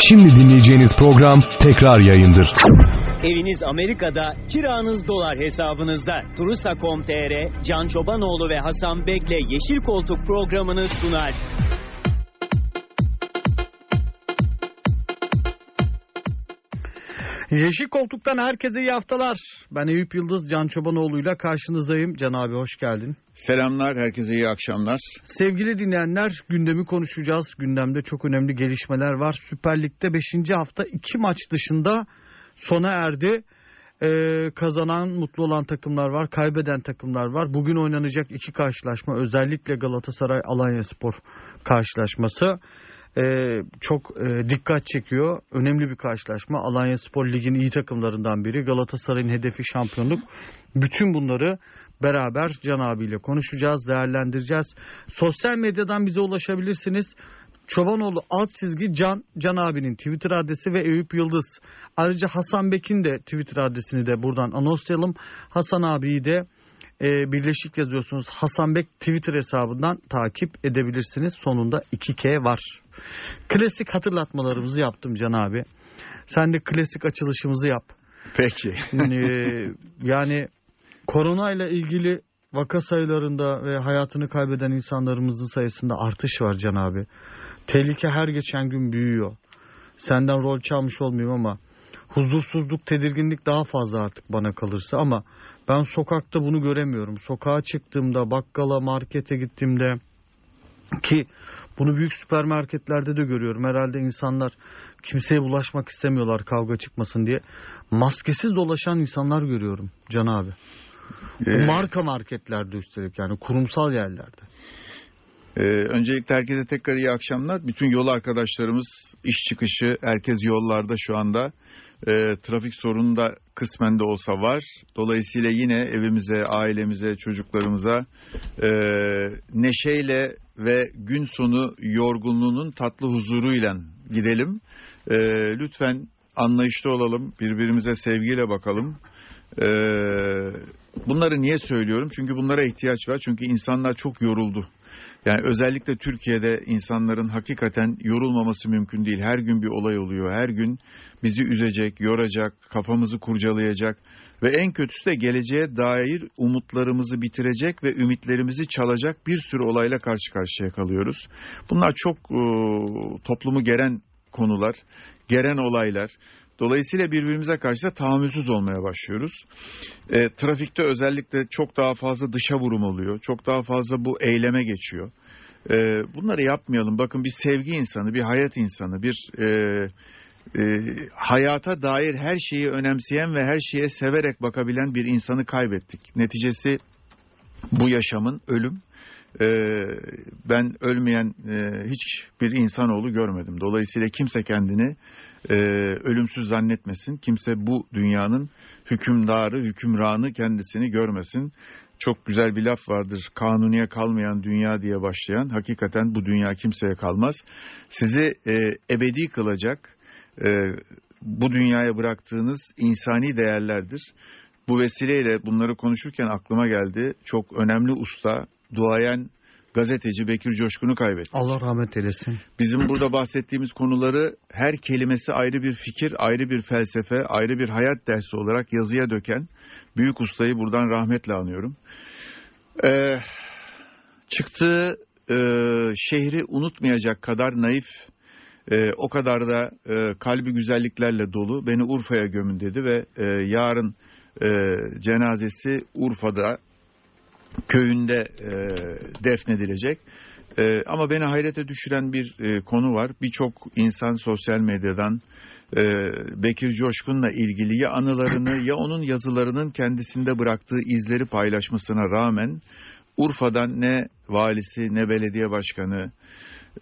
Şimdi dinleyeceğiniz program tekrar yayındır. Eviniz Amerika'da, kiranız dolar hesabınızda. Turusa.com.tr, Can Çobanoğlu ve Hasan Bek'le Yeşil Koltuk programını sunar. Yeşil Koltuk'tan herkese iyi haftalar. Ben Eyüp Yıldız, Can Çobanoğlu'yla karşınızdayım. Can abi hoş geldin. Selamlar, herkese iyi akşamlar. Sevgili dinleyenler, gündemi konuşacağız. Gündemde çok önemli gelişmeler var. Süper Lig'de 5. hafta 2 maç dışında sona erdi. Ee, kazanan, mutlu olan takımlar var, kaybeden takımlar var. Bugün oynanacak iki karşılaşma, özellikle Galatasaray Alanya Spor karşılaşması e, çok e, dikkat çekiyor. Önemli bir karşılaşma. Alanya Spor Lig'in iyi takımlarından biri. Galatasaray'ın hedefi şampiyonluk. Bütün bunları beraber Can abiyle konuşacağız, değerlendireceğiz. Sosyal medyadan bize ulaşabilirsiniz. Çobanoğlu alt çizgi Can, Can abinin Twitter adresi ve Eyüp Yıldız. Ayrıca Hasan Bek'in de Twitter adresini de buradan anonslayalım. Hasan abiyi de e, birleşik yazıyorsunuz. Hasan Bek Twitter hesabından takip edebilirsiniz. Sonunda 2K var. Klasik hatırlatmalarımızı yaptım Can abi. Sen de klasik açılışımızı yap. Peki. Ee, yani korona ile ilgili vaka sayılarında ve hayatını kaybeden insanlarımızın sayısında artış var Can abi. Tehlike her geçen gün büyüyor. Senden rol çalmış olmayayım ama huzursuzluk, tedirginlik daha fazla artık bana kalırsa ama ben sokakta bunu göremiyorum. Sokağa çıktığımda, bakkala, markete gittiğimde ki bunu büyük süpermarketlerde de görüyorum. Herhalde insanlar kimseye bulaşmak istemiyorlar kavga çıkmasın diye. Maskesiz dolaşan insanlar görüyorum Can abi. Ee, Marka marketlerde üstelik yani kurumsal yerlerde. e, öncelikle herkese tekrar iyi akşamlar. Bütün yol arkadaşlarımız iş çıkışı, herkes yollarda şu anda. E, trafik sorunu da kısmen de olsa var. Dolayısıyla yine evimize, ailemize, çocuklarımıza e, neşeyle ve gün sonu yorgunluğunun tatlı huzuruyla gidelim. E, lütfen anlayışlı olalım, birbirimize sevgiyle bakalım. E, bunları niye söylüyorum? Çünkü bunlara ihtiyaç var. Çünkü insanlar çok yoruldu. Yani özellikle Türkiye'de insanların hakikaten yorulmaması mümkün değil. Her gün bir olay oluyor. Her gün bizi üzecek, yoracak, kafamızı kurcalayacak ve en kötüsü de geleceğe dair umutlarımızı bitirecek ve ümitlerimizi çalacak bir sürü olayla karşı karşıya kalıyoruz. Bunlar çok e, toplumu geren konular, geren olaylar. Dolayısıyla birbirimize karşı da tahammülsüz olmaya başlıyoruz. E, trafikte özellikle çok daha fazla dışa vurum oluyor. Çok daha fazla bu eyleme geçiyor. E, bunları yapmayalım. Bakın bir sevgi insanı, bir hayat insanı, bir e, e, hayata dair her şeyi önemseyen ve her şeye severek bakabilen bir insanı kaybettik. Neticesi bu yaşamın ölüm. E, ben ölmeyen e, hiçbir insanoğlu görmedim. Dolayısıyla kimse kendini e, ölümsüz zannetmesin. Kimse bu dünyanın hükümdarı, hükümranı kendisini görmesin. Çok güzel bir laf vardır. Kanuniye kalmayan dünya diye başlayan. Hakikaten bu dünya kimseye kalmaz. Sizi e, ebedi kılacak e, bu dünyaya bıraktığınız insani değerlerdir. Bu vesileyle bunları konuşurken aklıma geldi. Çok önemli usta, duayen gazeteci Bekir Coşkun'u kaybettik. Allah rahmet eylesin. Bizim burada bahsettiğimiz konuları her kelimesi ayrı bir fikir, ayrı bir felsefe, ayrı bir hayat dersi olarak yazıya döken büyük ustayı buradan rahmetle anıyorum. Ee, çıktığı e, şehri unutmayacak kadar naif, e, o kadar da e, kalbi güzelliklerle dolu. Beni Urfa'ya gömün dedi ve e, yarın e, cenazesi Urfa'da köyünde e, defnedilecek. E, ama beni hayrete düşüren bir e, konu var. Birçok insan sosyal medyadan e, Bekir Coşkun'la ilgili ya anılarını ya onun yazılarının kendisinde bıraktığı izleri paylaşmasına rağmen Urfa'dan ne valisi ne belediye başkanı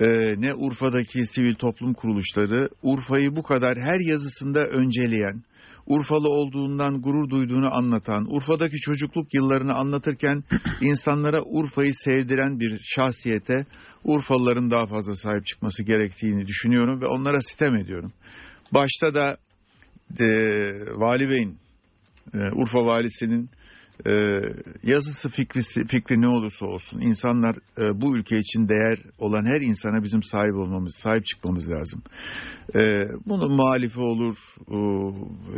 e, ne Urfa'daki sivil toplum kuruluşları Urfa'yı bu kadar her yazısında önceleyen, Urfalı olduğundan gurur duyduğunu anlatan, Urfa'daki çocukluk yıllarını anlatırken insanlara Urfa'yı sevdiren bir şahsiyete Urfalıların daha fazla sahip çıkması gerektiğini düşünüyorum ve onlara sitem ediyorum. Başta da e, Vali Bey'in, e, Urfa Valisi'nin e, yazısı fikrisi, fikri ne olursa olsun insanlar e, bu ülke için değer olan her insana bizim sahip olmamız, sahip çıkmamız lazım. E, bunun muhalifi olur, e,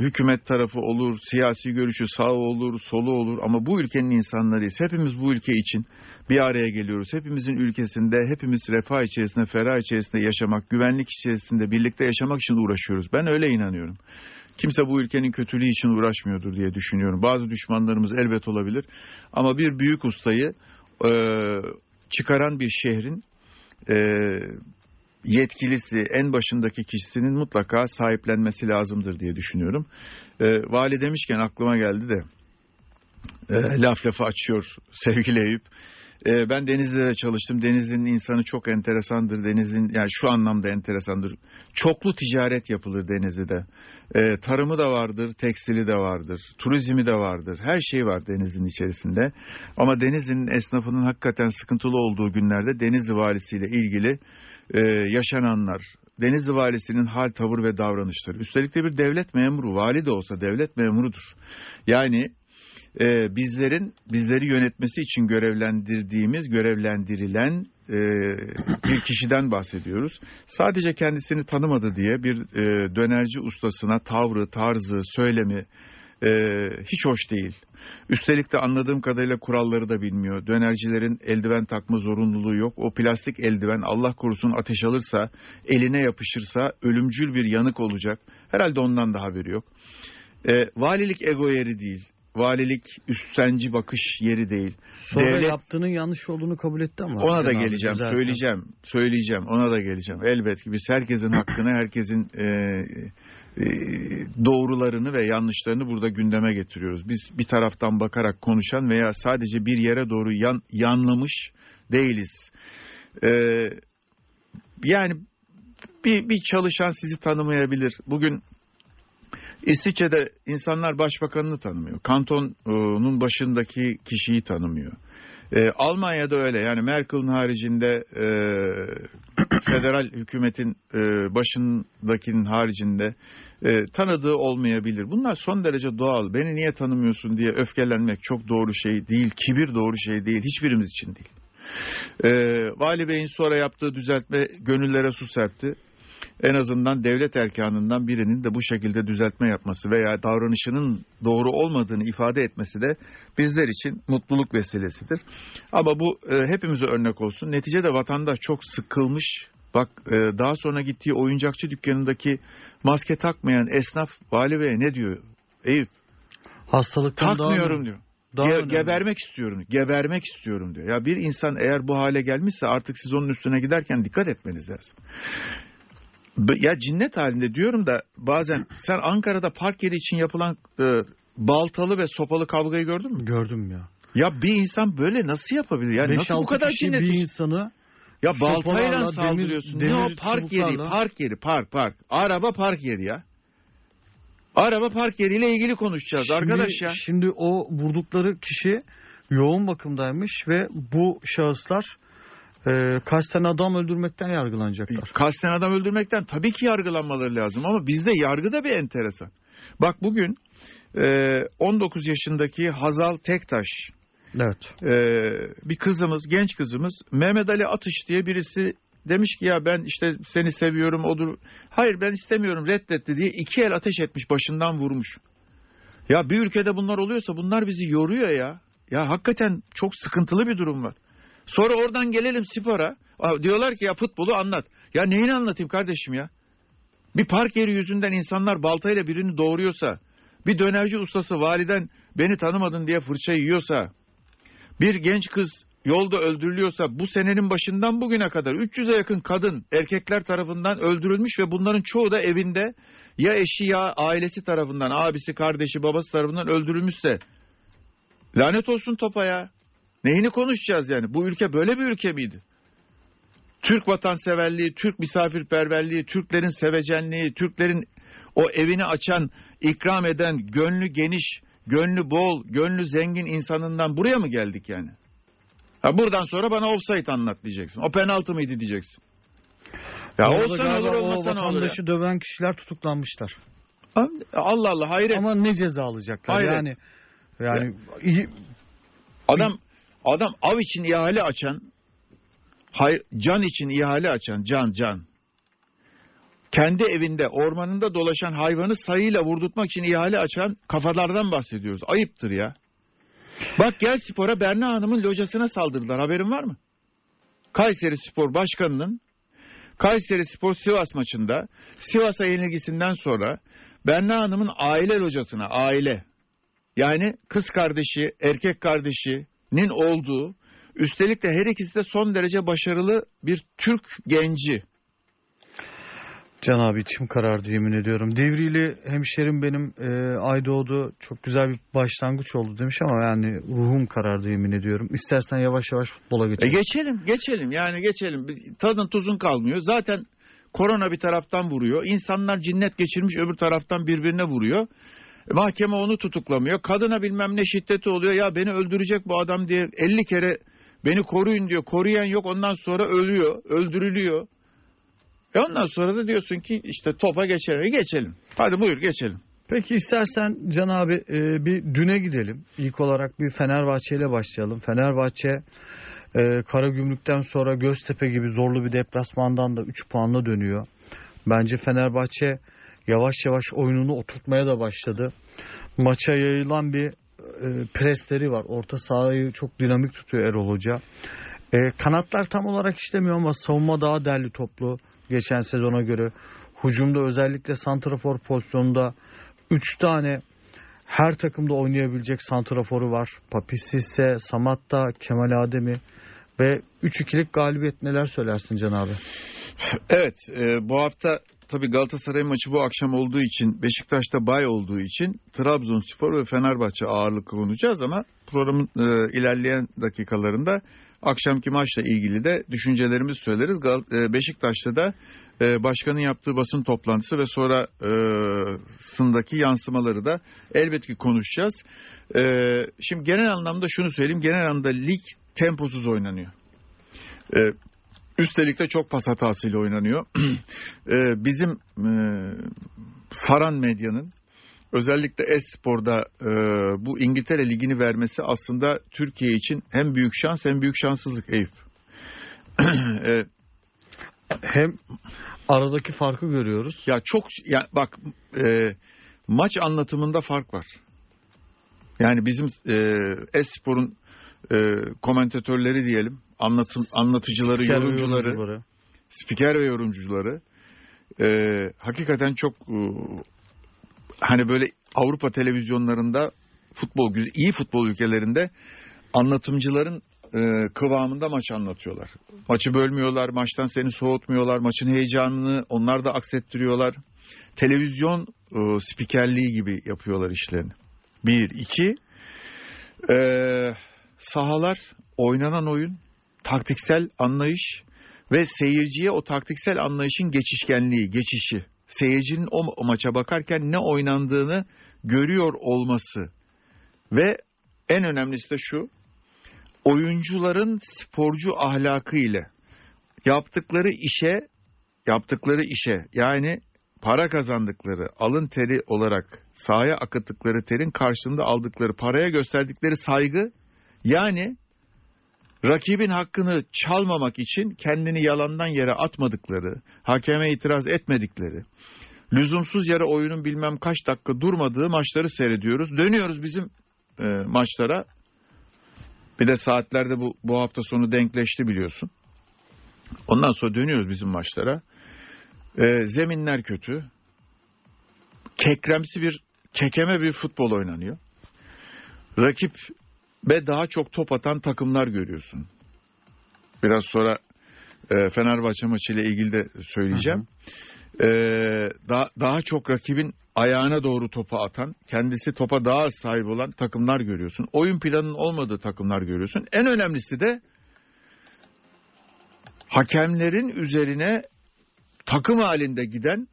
hükümet tarafı olur, siyasi görüşü sağ olur, solu olur ama bu ülkenin insanlarıyız. Hepimiz bu ülke için bir araya geliyoruz. Hepimizin ülkesinde, hepimiz refah içerisinde, ferah içerisinde yaşamak, güvenlik içerisinde birlikte yaşamak için uğraşıyoruz. Ben öyle inanıyorum. Kimse bu ülkenin kötülüğü için uğraşmıyordur diye düşünüyorum. Bazı düşmanlarımız elbet olabilir. Ama bir büyük ustayı e, çıkaran bir şehrin e, yetkilisi, en başındaki kişisinin mutlaka sahiplenmesi lazımdır diye düşünüyorum. E, vali demişken aklıma geldi de e, laf lafı açıyor sevgili Eyüp. E, ben Denizli'de de çalıştım. Denizli'nin insanı çok enteresandır. Denizli'nin yani şu anlamda enteresandır. Çoklu ticaret yapılır Denizli'de. E, tarımı da vardır, tekstili de vardır, turizmi de vardır. Her şey var Denizli'nin içerisinde. Ama Denizli'nin esnafının hakikaten sıkıntılı olduğu günlerde Denizli valisiyle ilgili e, yaşananlar, Denizli valisinin hal, tavır ve davranışları. Üstelik de bir devlet memuru, vali de olsa devlet memurudur. Yani e, bizlerin bizleri yönetmesi için görevlendirdiğimiz, görevlendirilen e, bir kişiden bahsediyoruz. Sadece kendisini tanımadı diye bir e, dönerci ustasına tavrı, tarzı, söylemi e, hiç hoş değil. Üstelik de anladığım kadarıyla kuralları da bilmiyor. Dönercilerin eldiven takma zorunluluğu yok. O plastik eldiven Allah korusun ateş alırsa, eline yapışırsa ölümcül bir yanık olacak. Herhalde ondan da haberi yok. E, valilik ego yeri değil. Valilik üsttenci bakış yeri değil. Sonra Devlet- yaptığının yanlış olduğunu kabul etti ama. Ona da geleceğim, zaten. söyleyeceğim, söyleyeceğim, ona da geleceğim. Elbet ki biz herkesin hakkını, herkesin e, e, doğrularını ve yanlışlarını burada gündeme getiriyoruz. Biz bir taraftan bakarak konuşan veya sadece bir yere doğru yan, yanlamış değiliz. E, yani bir, bir çalışan sizi tanımayabilir. Bugün İsviçre'de insanlar başbakanını tanımıyor. Kantonun başındaki kişiyi tanımıyor. Ee, Almanya'da öyle yani Merkel'in haricinde e, federal hükümetin e, başındakinin haricinde e, tanıdığı olmayabilir. Bunlar son derece doğal. Beni niye tanımıyorsun diye öfkelenmek çok doğru şey değil. Kibir doğru şey değil. Hiçbirimiz için değil. E, Vali Bey'in sonra yaptığı düzeltme gönüllere su serpti en azından devlet erkanından birinin de bu şekilde düzeltme yapması veya davranışının doğru olmadığını ifade etmesi de bizler için mutluluk vesilesidir. Ama bu e, hepimize örnek olsun. Neticede vatandaş çok sıkılmış. Bak e, daha sonra gittiği oyuncakçı dükkanındaki maske takmayan esnaf vali beye ne diyor? Eyüp Hastalıktan takmıyorum diyor. Daha Ge- önemli. gebermek istiyorum. Gebermek istiyorum diyor. Ya bir insan eğer bu hale gelmişse artık siz onun üstüne giderken dikkat etmeniz lazım. Ya cinnet halinde diyorum da bazen sen Ankara'da park yeri için yapılan e, baltalı ve sopalı kavgayı gördün mü? Gördüm ya. Ya bir insan böyle nasıl yapabilir? Yani nasıl bu 5-6 kadar cinnet? bir insanı Ya baltayla saldırıyorsun. demir- ne o park yeri, park yeri, park park. Araba park yeri ya. Araba park yeriyle ilgili konuşacağız Şimdi- arkadaş ya. Şimdi o vurdukları kişi yoğun bakımdaymış ve bu şahıslar e, kasten adam öldürmekten yargılanacaklar. Kasten adam öldürmekten tabii ki yargılanmaları lazım ama bizde yargı da bir enteresan. Bak bugün e, 19 yaşındaki Hazal Tektaş Evet. e, bir kızımız, genç kızımız Mehmet Ali Atış diye birisi demiş ki ya ben işte seni seviyorum odur. Hayır ben istemiyorum reddetti diye iki el ateş etmiş başından vurmuş. Ya bir ülkede bunlar oluyorsa bunlar bizi yoruyor ya. Ya hakikaten çok sıkıntılı bir durum var. Sonra oradan gelelim spora. Diyorlar ki ya futbolu anlat. Ya neyini anlatayım kardeşim ya? Bir park yeri yüzünden insanlar baltayla birini doğuruyorsa, bir dönerci ustası validen beni tanımadın diye fırça yiyorsa, bir genç kız yolda öldürülüyorsa bu senenin başından bugüne kadar 300'e yakın kadın erkekler tarafından öldürülmüş ve bunların çoğu da evinde ya eşi ya ailesi tarafından, abisi, kardeşi, babası tarafından öldürülmüşse lanet olsun topa ya. Neyini konuşacağız yani? Bu ülke böyle bir ülke miydi? Türk vatanseverliği, Türk misafirperverliği, Türklerin sevecenliği, Türklerin o evini açan, ikram eden, gönlü geniş, gönlü bol, gönlü zengin insanından buraya mı geldik yani? Ha buradan sonra bana offside anlat diyeceksin. O penaltı mıydı diyeceksin. Ya Orada olsa ne galiba olur o olmasa ne olur ya. vatandaşı döven kişiler tutuklanmışlar. Allah Allah hayret. Ama ne ceza alacaklar? Hayret. Yani Yani iyi, Adam adam av için ihale açan, can için ihale açan, can can. Kendi evinde, ormanında dolaşan hayvanı sayıyla vurdurtmak için ihale açan kafalardan bahsediyoruz. Ayıptır ya. Bak gel spora Berna Hanım'ın locasına saldırdılar. Haberin var mı? Kayseri Spor Başkanı'nın Kayseri Spor Sivas maçında Sivas'a yenilgisinden sonra Berna Hanım'ın aile locasına, aile yani kız kardeşi, erkek kardeşinin olduğu, üstelik de her ikisi de son derece başarılı bir Türk genci. Can abi içim karardı yemin ediyorum. Divrili hemşerim benim e, Aydoğdu çok güzel bir başlangıç oldu demiş ama yani ruhum karardı yemin ediyorum. İstersen yavaş yavaş futbola E geçelim. geçelim, geçelim yani geçelim. Tadın tuzun kalmıyor. Zaten korona bir taraftan vuruyor. İnsanlar cinnet geçirmiş öbür taraftan birbirine vuruyor. Mahkeme onu tutuklamıyor. Kadına bilmem ne şiddeti oluyor. Ya beni öldürecek bu adam diye 50 kere beni koruyun diyor. Koruyan yok ondan sonra ölüyor, öldürülüyor. E ondan sonra da diyorsun ki işte topa geçelim. E geçelim. Hadi buyur geçelim. Peki istersen Can abi e, bir düne gidelim. İlk olarak bir Fenerbahçe ile başlayalım. Fenerbahçe e, Karagümrük'ten sonra Göztepe gibi zorlu bir deplasmandan da 3 puanla dönüyor. Bence Fenerbahçe yavaş yavaş oyununu oturtmaya da başladı. Maça yayılan bir e, presleri var. Orta sahayı çok dinamik tutuyor Erol Hoca. E, kanatlar tam olarak işlemiyor ama savunma daha derli toplu geçen sezona göre. Hücumda özellikle santrafor pozisyonunda 3 tane her takımda oynayabilecek santraforu var. Papi Sisse, Samatta, Kemal Ademi ve 3-2'lik galibiyet neler söylersin Can abi? Evet e, bu hafta tabii Galatasaray maçı bu akşam olduğu için Beşiktaş'ta bay olduğu için Trabzonspor ve Fenerbahçe ağırlık konuşacağız ama programın e, ilerleyen dakikalarında akşamki maçla ilgili de düşüncelerimizi söyleriz. Gal- e, Beşiktaş'ta da e, başkanın yaptığı basın toplantısı ve sonra e, sındaki yansımaları da elbette ki konuşacağız. E, şimdi genel anlamda şunu söyleyeyim. Genel anlamda lig temposuz oynanıyor. E, Üstelik de çok pas hatasıyla oynanıyor. Ee, bizim e, saran medyanın özellikle Espor'da e, bu İngiltere Ligi'ni vermesi aslında Türkiye için hem büyük şans hem büyük şanssızlık Eyüp. E, Hem aradaki farkı görüyoruz. ya çok ya bak e, maç anlatımında fark var. Yani bizim e, Espor'un e, komentatörleri diyelim, anlatın, anlatıcıları, Spiker yorumcuları, yorumcuları. spiker ve yorumcuları e, hakikaten çok e, hani böyle Avrupa televizyonlarında futbol iyi futbol ülkelerinde anlatımcıların e, kıvamında maç anlatıyorlar. Maçı bölmüyorlar, maçtan seni soğutmuyorlar, maçın heyecanını onlar da aksettiriyorlar. Televizyon e, spikerliği gibi yapıyorlar işlerini. Bir, iki, e, sahalar, oynanan oyun, taktiksel anlayış ve seyirciye o taktiksel anlayışın geçişkenliği, geçişi. Seyircinin o maça bakarken ne oynandığını görüyor olması ve en önemlisi de şu, oyuncuların sporcu ahlakı ile yaptıkları işe, yaptıkları işe yani para kazandıkları, alın teri olarak sahaya akıttıkları terin karşılığında aldıkları paraya gösterdikleri saygı yani rakibin hakkını çalmamak için kendini yalandan yere atmadıkları, hakeme itiraz etmedikleri, lüzumsuz yere oyunun bilmem kaç dakika durmadığı maçları seyrediyoruz. Dönüyoruz bizim e, maçlara. Bir de saatlerde bu, bu hafta sonu denkleşti biliyorsun. Ondan sonra dönüyoruz bizim maçlara. E, zeminler kötü. Kekremsi bir, kekeme bir futbol oynanıyor. Rakip ve daha çok top atan takımlar görüyorsun. Biraz sonra e, Fenerbahçe maçıyla ilgili de söyleyeceğim. E, daha, daha çok rakibin ayağına doğru topu atan, kendisi topa daha az sahip olan takımlar görüyorsun. Oyun planının olmadığı takımlar görüyorsun. En önemlisi de hakemlerin üzerine takım halinde giden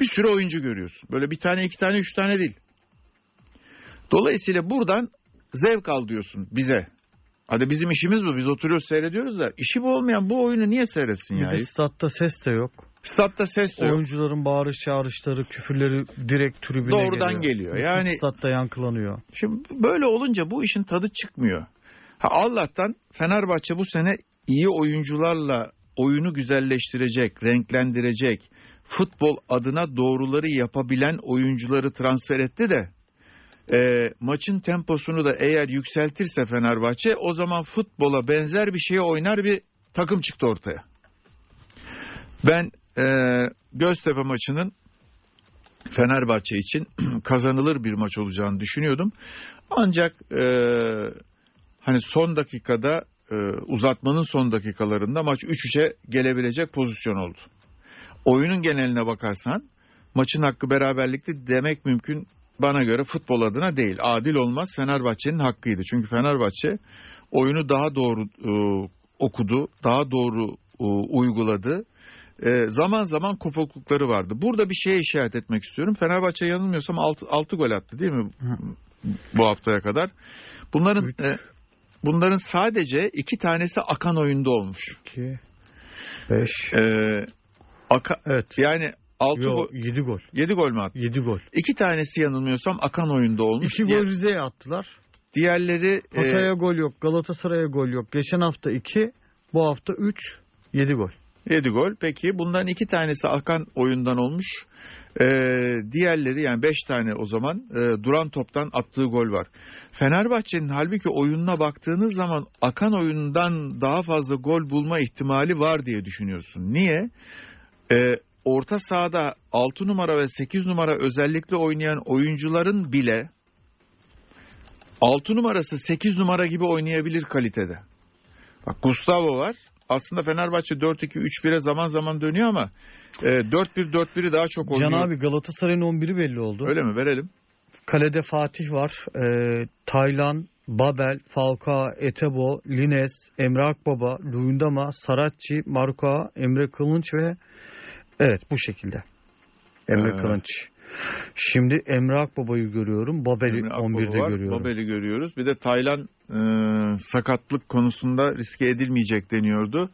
bir sürü oyuncu görüyorsun. Böyle bir tane, iki tane, üç tane değil. Dolayısıyla buradan zevk al diyorsun bize. Hadi bizim işimiz bu. Biz oturuyoruz seyrediyoruz da işi bu olmayan bu oyunu niye seyretsin Bir ya? de statta ses de yok. Statta ses de yok. Oyuncuların bağırış çağrışları, küfürleri direkt tribüne Doğrudan geliyor. Bütün Yani- statta yankılanıyor. Şimdi böyle olunca bu işin tadı çıkmıyor. Ha Allah'tan Fenerbahçe bu sene iyi oyuncularla oyunu güzelleştirecek, renklendirecek, futbol adına doğruları yapabilen oyuncuları transfer etti de e, maçın temposunu da eğer yükseltirse Fenerbahçe o zaman futbola benzer bir şeye oynar bir takım çıktı ortaya. Ben e, Göztepe maçının Fenerbahçe için kazanılır bir maç olacağını düşünüyordum. Ancak e, hani son dakikada e, uzatmanın son dakikalarında maç 3-3'e gelebilecek pozisyon oldu. Oyunun geneline bakarsan maçın hakkı beraberlikti demek mümkün bana göre futbol adına değil. Adil olmaz Fenerbahçe'nin hakkıydı. Çünkü Fenerbahçe oyunu daha doğru e, okudu, daha doğru e, uyguladı. E, zaman zaman kopuklukları vardı. Burada bir şeye işaret etmek istiyorum. Fenerbahçe yanılmıyorsam 6, gol attı değil mi bu haftaya kadar? Bunların Üç. e, bunların sadece iki tanesi akan oyunda olmuş. 2 5 E, aka, Evet. yani 6 Yo, gol, 7 gol. 7 gol mü attı? 7 gol. İki tanesi yanılmıyorsam akan oyunda olmuş. 2 Diğer- gol Rize'ye attılar. Diğerleri e, Hatay'a gol yok. Galatasaray'a gol yok. Geçen hafta 2, bu hafta 3, 7 gol. 7 gol. Peki bundan iki tanesi akan oyundan olmuş. Ee, diğerleri yani 5 tane o zaman e, duran toptan attığı gol var. Fenerbahçe'nin halbuki oyununa baktığınız zaman akan oyundan daha fazla gol bulma ihtimali var diye düşünüyorsun. Niye? Ee, orta sahada 6 numara ve 8 numara özellikle oynayan oyuncuların bile 6 numarası 8 numara gibi oynayabilir kalitede. Bak Gustavo var. Aslında Fenerbahçe 4-2-3-1'e zaman zaman dönüyor ama e, 4-1-4-1'i daha çok oynuyor. Can abi Galatasaray'ın 11'i belli oldu. Öyle mi? Verelim. Kalede Fatih var. Ee, Taylan, Babel, Falcao, Etebo, Lines, Emre Akbaba, Luyendama, Saratçı, Marka, Emre Kılınç ve evet bu şekilde. Emre Ee. Kılınç. Şimdi Emre Akbaba'yı görüyorum. Babel'i Emre Akbaba 11'de var, görüyorum. Babel'i görüyoruz. Bir de Taylan e, sakatlık konusunda riske edilmeyecek deniyordu.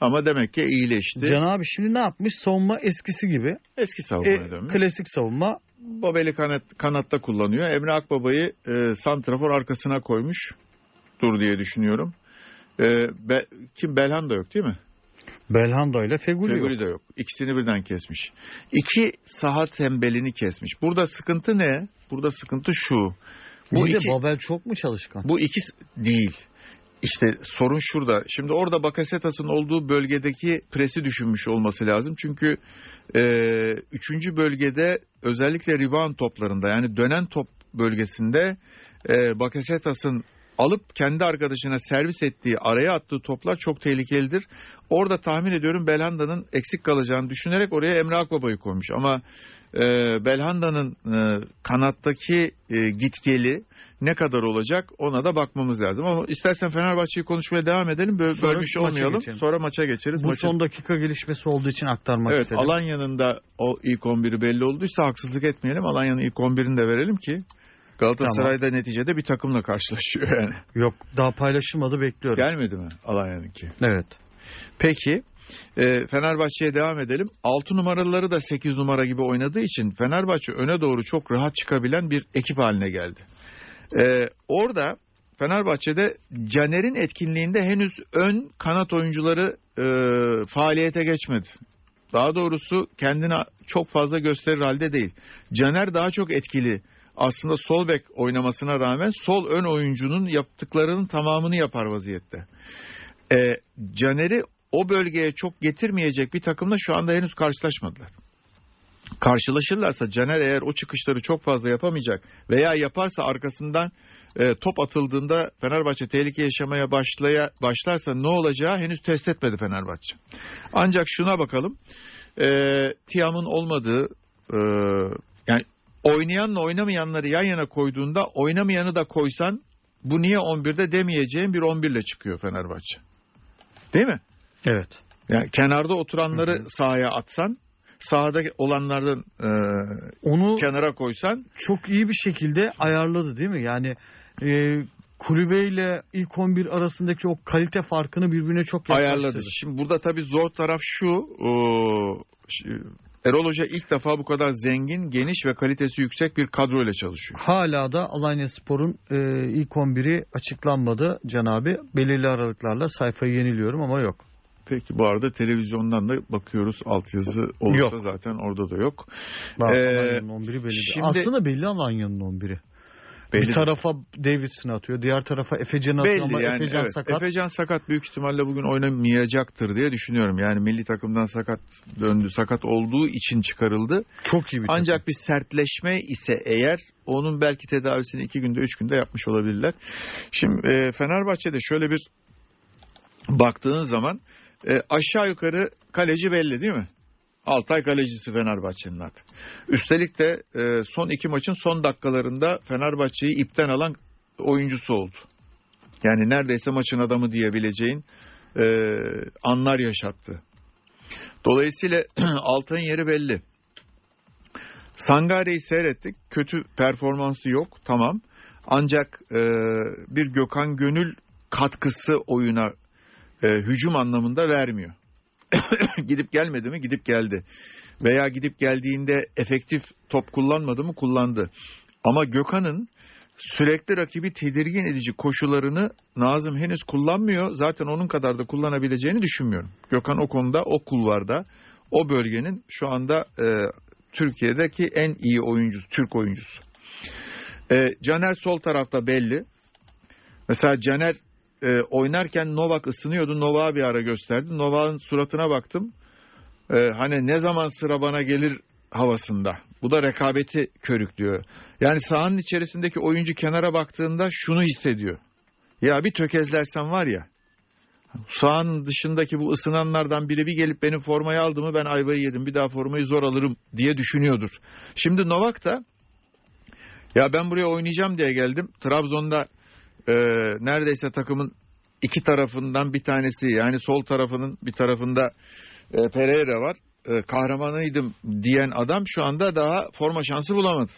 Ama demek ki iyileşti. Can abi şimdi ne yapmış? Savunma eskisi gibi. Eski E, savunmaya dönmüş. klasik savunma. Babel'i kanat, kanatta kullanıyor. Emre Akbaba'yı e, santrafor arkasına koymuş. Dur diye düşünüyorum. E, Be- kim Belhanda yok değil mi? Belhanda ile Feguli, yok. Feguli de yok. İkisini birden kesmiş. İki saha tembelini kesmiş. Burada sıkıntı ne? Burada sıkıntı şu. Bu Bu iki, Babel çok mu çalışkan? bu iki değil. İşte sorun şurada. Şimdi orada Bakasetas'ın olduğu bölgedeki presi düşünmüş olması lazım. Çünkü e, üçüncü bölgede özellikle rebound toplarında yani dönen top bölgesinde e, Bakasetas'ın alıp kendi arkadaşına servis ettiği araya attığı toplar çok tehlikelidir. Orada tahmin ediyorum Belhanda'nın eksik kalacağını düşünerek oraya Emre Akbaba'yı koymuş. Ama e, Belhanda'nın e, kanattaki e, gitgeli ne kadar olacak ona da bakmamız lazım. Ama istersen Fenerbahçe'yi konuşmaya devam edelim. Böl Sonra bölmüş maça olmayalım. geçelim. Sonra maça geçeriz. Bu Maçın- son dakika gelişmesi olduğu için aktarmak Evet istedim. Alanya'nın da o ilk 11'i belli olduysa haksızlık etmeyelim. Alanya'nın ilk 11'ini de verelim ki Galatasaray'da neticede bir takımla karşılaşıyor yani. Yok daha paylaşılmadı bekliyorum. Gelmedi mi Alanya'nınki? Evet. Peki e, Fenerbahçe'ye devam edelim. 6 numaralıları da 8 numara gibi oynadığı için Fenerbahçe öne doğru çok rahat çıkabilen bir ekip haline geldi. E, orada Fenerbahçe'de Caner'in etkinliğinde henüz ön kanat oyuncuları e, faaliyete geçmedi. Daha doğrusu kendini çok fazla gösterir halde değil. Caner daha çok etkili. Aslında sol bek oynamasına rağmen sol ön oyuncunun yaptıklarının tamamını yapar vaziyette. E, Caner'i o bölgeye çok getirmeyecek bir takımla şu anda henüz karşılaşmadılar. Karşılaşırlarsa Caner eğer o çıkışları çok fazla yapamayacak veya yaparsa arkasından e, top atıldığında Fenerbahçe tehlike yaşamaya başlaya başlarsa ne olacağı henüz test etmedi Fenerbahçe. Ancak şuna bakalım. E, Tiam'ın olmadığı e, oynayanla oynamayanları yan yana koyduğunda oynamayanı da koysan bu niye 11'de demeyeceğin bir 11 ile çıkıyor Fenerbahçe. Değil mi? Evet. Yani kenarda oturanları sahaya atsan, sahada olanlardan e, Onu kenara koysan çok iyi bir şekilde ayarladı değil mi? Yani e, kulübeyle ilk 11 arasındaki o kalite farkını birbirine çok yaklaştırdı. ayarladı. Şimdi burada tabii zor taraf şu. Ş- Erol Hoca ilk defa bu kadar zengin, geniş ve kalitesi yüksek bir kadro ile çalışıyor. Hala da Alanya Spor'un e, ilk 11'i açıklanmadı Can abi. Belirli aralıklarla sayfayı yeniliyorum ama yok. Peki bu arada televizyondan da bakıyoruz altyazı olursa Yok. zaten orada da yok. Bak, Ee, Alanya'nın 11'i belli. şimdi- Aslında belli Alanya'nın 11'i. Belli Bir tarafa Davidson atıyor, diğer tarafa Efecan atıyor Belli ama yani Efecan evet. sakat. Efecan sakat büyük ihtimalle bugün oynamayacaktır diye düşünüyorum. Yani milli takımdan sakat döndü. Sakat olduğu için çıkarıldı. Çok iyi bir Ancak takım. bir sertleşme ise eğer onun belki tedavisini iki günde üç günde yapmış olabilirler. Şimdi e, Fenerbahçe'de şöyle bir baktığın zaman e, aşağı yukarı kaleci belli değil mi? Altay kalecisi Fenerbahçe'nin artık. Üstelik de e, son iki maçın son dakikalarında Fenerbahçe'yi ipten alan oyuncusu oldu. Yani neredeyse maçın adamı diyebileceğin e, anlar yaşattı. Dolayısıyla Altay'ın yeri belli. Sangare'yi seyrettik. Kötü performansı yok. Tamam. Ancak e, bir Gökhan Gönül katkısı oyuna e, hücum anlamında vermiyor. gidip gelmedi mi? Gidip geldi. Veya gidip geldiğinde efektif top kullanmadı mı? Kullandı. Ama Gökhan'ın sürekli rakibi tedirgin edici koşularını Nazım henüz kullanmıyor. Zaten onun kadar da kullanabileceğini düşünmüyorum. Gökhan o konuda, o kulvarda, o bölgenin şu anda e, Türkiye'deki en iyi oyuncusu, Türk oyuncusu. E, Caner sol tarafta belli. Mesela Caner e, oynarken Novak ısınıyordu. Novak'a bir ara gösterdi. Novak'ın suratına baktım. E, hani ne zaman sıra bana gelir havasında. Bu da rekabeti körüklüyor. Yani sahanın içerisindeki oyuncu kenara baktığında şunu hissediyor. Ya bir tökezlersem var ya sahanın dışındaki bu ısınanlardan biri bir gelip benim formayı aldı mı ben ayvayı yedim bir daha formayı zor alırım diye düşünüyordur. Şimdi Novak da ya ben buraya oynayacağım diye geldim. Trabzon'da e, neredeyse takımın iki tarafından bir tanesi yani sol tarafının bir tarafında e, Pereira var. E, kahramanıydım diyen adam şu anda daha forma şansı bulamadı.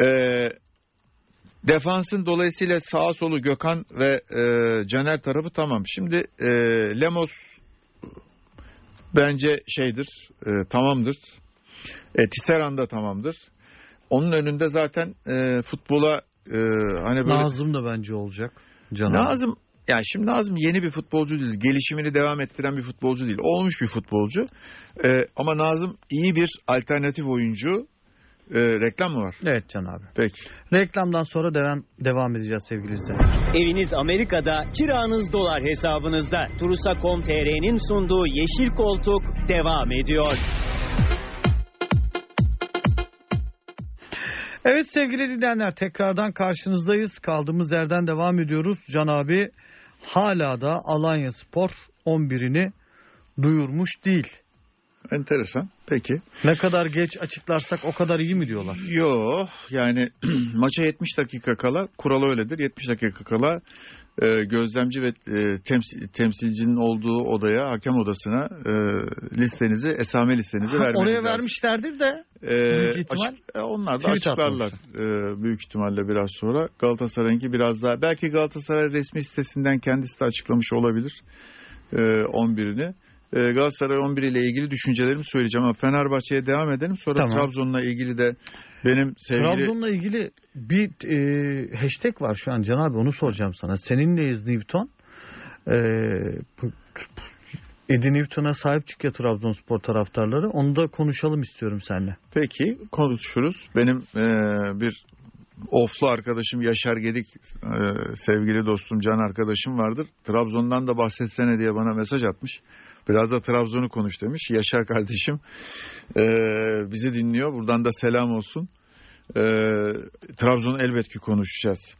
E, defansın dolayısıyla sağa solu Gökhan ve e, Caner tarafı tamam. Şimdi e, Lemos bence şeydir, e, tamamdır. E, Tisserand da tamamdır. Onun önünde zaten e, futbola e, hani böyle Nazım da bence olacak. Can abi. Nazım yani şimdi Nazım yeni bir futbolcu değil. Gelişimini devam ettiren bir futbolcu değil. Olmuş bir futbolcu. Ee, ama Nazım iyi bir alternatif oyuncu. Ee, reklam mı var? Evet Can abi. Peki. Reklamdan sonra devam, devam edeceğiz sevgili izleyiciler. Eviniz Amerika'da, kiranız dolar hesabınızda. Turusa.com.tr'nin sunduğu Yeşil Koltuk devam ediyor. Evet sevgili dinleyenler tekrardan karşınızdayız. Kaldığımız yerden devam ediyoruz. Can abi hala da Alanya Spor 11'ini duyurmuş değil. Enteresan. Peki. Ne kadar geç açıklarsak o kadar iyi mi diyorlar? Yo yani maça 70 dakika kala kural öyledir. 70 dakika kala e, gözlemci ve e, temsil- temsilcinin olduğu odaya, hakem odasına e, listenizi, esame listenizi vermeniz Oraya lazım. vermişlerdir de ihtimal açık- e, onlar da açıklarlar e, büyük ihtimalle biraz sonra. Galatasaray'ınki biraz daha belki Galatasaray resmi sitesinden kendisi de açıklamış olabilir e, 11'ini. E, Galatasaray 11 ile ilgili düşüncelerimi söyleyeceğim ama Fenerbahçe'ye devam edelim. Sonra Tamam. Trabzon'la ilgili de benim sevgili Trabzon'la ilgili bir e, hashtag var şu an Can abi onu soracağım sana. Seninleyiz Newton. E, Eddie Newton'a sahip çıkıyor Trabzonspor taraftarları. Onu da konuşalım istiyorum seninle. Peki konuşuruz. Benim e, bir oflu arkadaşım Yaşar Gedik e, sevgili dostum Can arkadaşım vardır. Trabzon'dan da bahsetsene diye bana mesaj atmış. Biraz da Trabzon'u konuş demiş. Yaşar kardeşim e, bizi dinliyor. Buradan da selam olsun. E, Trabzon'u elbet ki konuşacağız.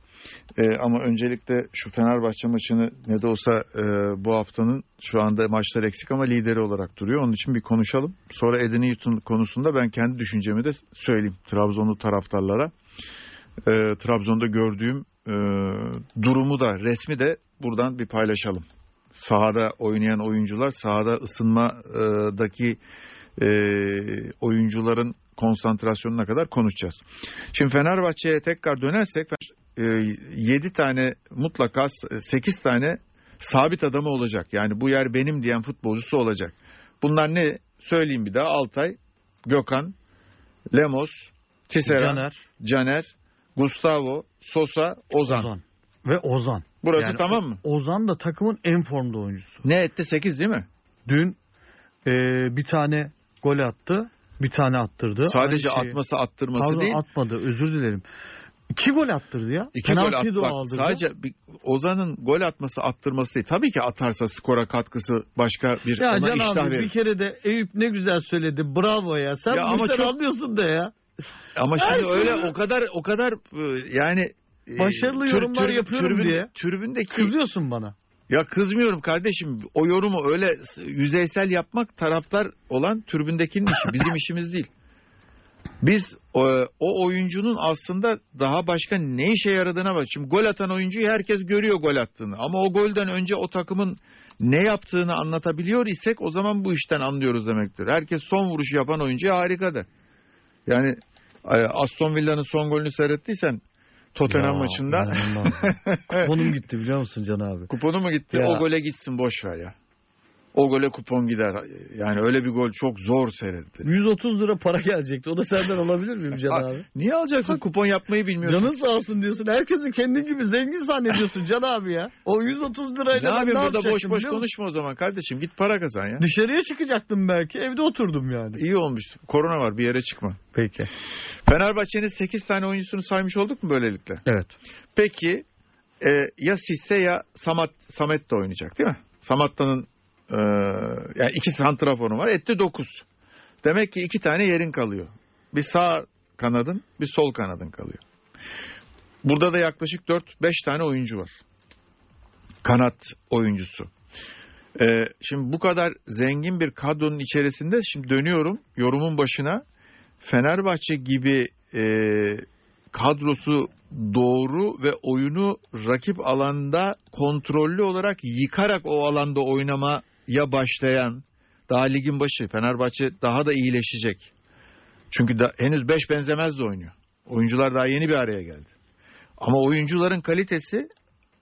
E, ama öncelikle şu Fenerbahçe maçını ne de olsa e, bu haftanın şu anda maçlar eksik ama lideri olarak duruyor. Onun için bir konuşalım. Sonra Eden Newton konusunda ben kendi düşüncemi de söyleyeyim Trabzonlu taraftarlara. E, Trabzon'da gördüğüm e, durumu da resmi de buradan bir paylaşalım. Sahada oynayan oyuncular, sahada ısınmadaki e, oyuncuların konsantrasyonuna kadar konuşacağız. Şimdi Fenerbahçe'ye tekrar dönersek 7 tane mutlaka 8 tane sabit adamı olacak. Yani bu yer benim diyen futbolcusu olacak. Bunlar ne? Söyleyeyim bir daha. Altay, Gökhan, Lemos, Tisserand, Caner, Caner, Gustavo, Sosa, Ozan. Ozan ve Ozan. Burası Yani tamam mı? Ozan da takımın en formda oyuncusu. Ne etti? 8 değil mi? Dün e, bir tane gol attı, bir tane attırdı. Sadece Aynı şeyi- atması attırması Pardon, değil. atmadı, özür dilerim. İki gol attırdı ya. İki gol Penaltıyı at, da o bak, aldırdı. sadece Ozan'ın gol atması attırması değil. Tabii ki atarsa skora katkısı başka bir Ya ona Can iştah abi verir. bir kere de Eyüp ne güzel söyledi. Bravo ya. Sen Ya bu ama çok- anlıyorsun da ya. Ama Her şimdi şey öyle ya. o kadar o kadar e, yani Başarılı yorumlar yapıyorum tribün- diye. Tribündeki Kızıyorsun bana. ya kızmıyorum kardeşim. O yorumu öyle yüzeysel yapmak taraftar olan tribündekinin işi. Bizim işimiz değil. Biz o, o oyuncunun aslında daha başka ne işe yaradığına bak. Şimdi gol atan oyuncuyu herkes görüyor gol attığını. Ama o golden önce o takımın ne yaptığını anlatabiliyor isek o zaman bu işten anlıyoruz demektir. Herkes son vuruşu yapan oyuncuya harika der. Yani e, Aston Villa'nın son golünü seyrettiysen Tottenham Ya, maçında. Kuponum gitti biliyor musun Can abi? kuponu mu gitti? Ya. O gole gitsin boş ver ya. O gole kupon gider. Yani öyle bir gol çok zor seyredilir. 130 lira para gelecekti. O da senden alabilir miyim Can abi? Niye alacaksın kupon yapmayı bilmiyorsun? Canın sağ olsun diyorsun. Herkesi kendin gibi zengin zannediyorsun Can abi ya. O 130 lirayla ne ben yapayım burada boş boş konuşma o zaman kardeşim. Git para kazan ya. Dışarıya çıkacaktım belki. Evde oturdum yani. İyi olmuş. Korona var bir yere çıkma. Peki. Fenerbahçe'nin 8 tane oyuncusunu saymış olduk mu böylelikle? Evet. Peki e, ya Sisse ya Samat, Samet de oynayacak değil mi? Samatta'nın e, yani iki santrafonu var. Etti 9. Demek ki iki tane yerin kalıyor. Bir sağ kanadın bir sol kanadın kalıyor. Burada da yaklaşık 4-5 tane oyuncu var. Kanat oyuncusu. E, şimdi bu kadar zengin bir kadronun içerisinde şimdi dönüyorum yorumun başına. Fenerbahçe gibi e, kadrosu doğru ve oyunu rakip alanda kontrollü olarak yıkarak o alanda oynamaya başlayan daha ligin başı Fenerbahçe daha da iyileşecek. Çünkü da, henüz beş benzemez de oynuyor. Oyuncular daha yeni bir araya geldi. Ama oyuncuların kalitesi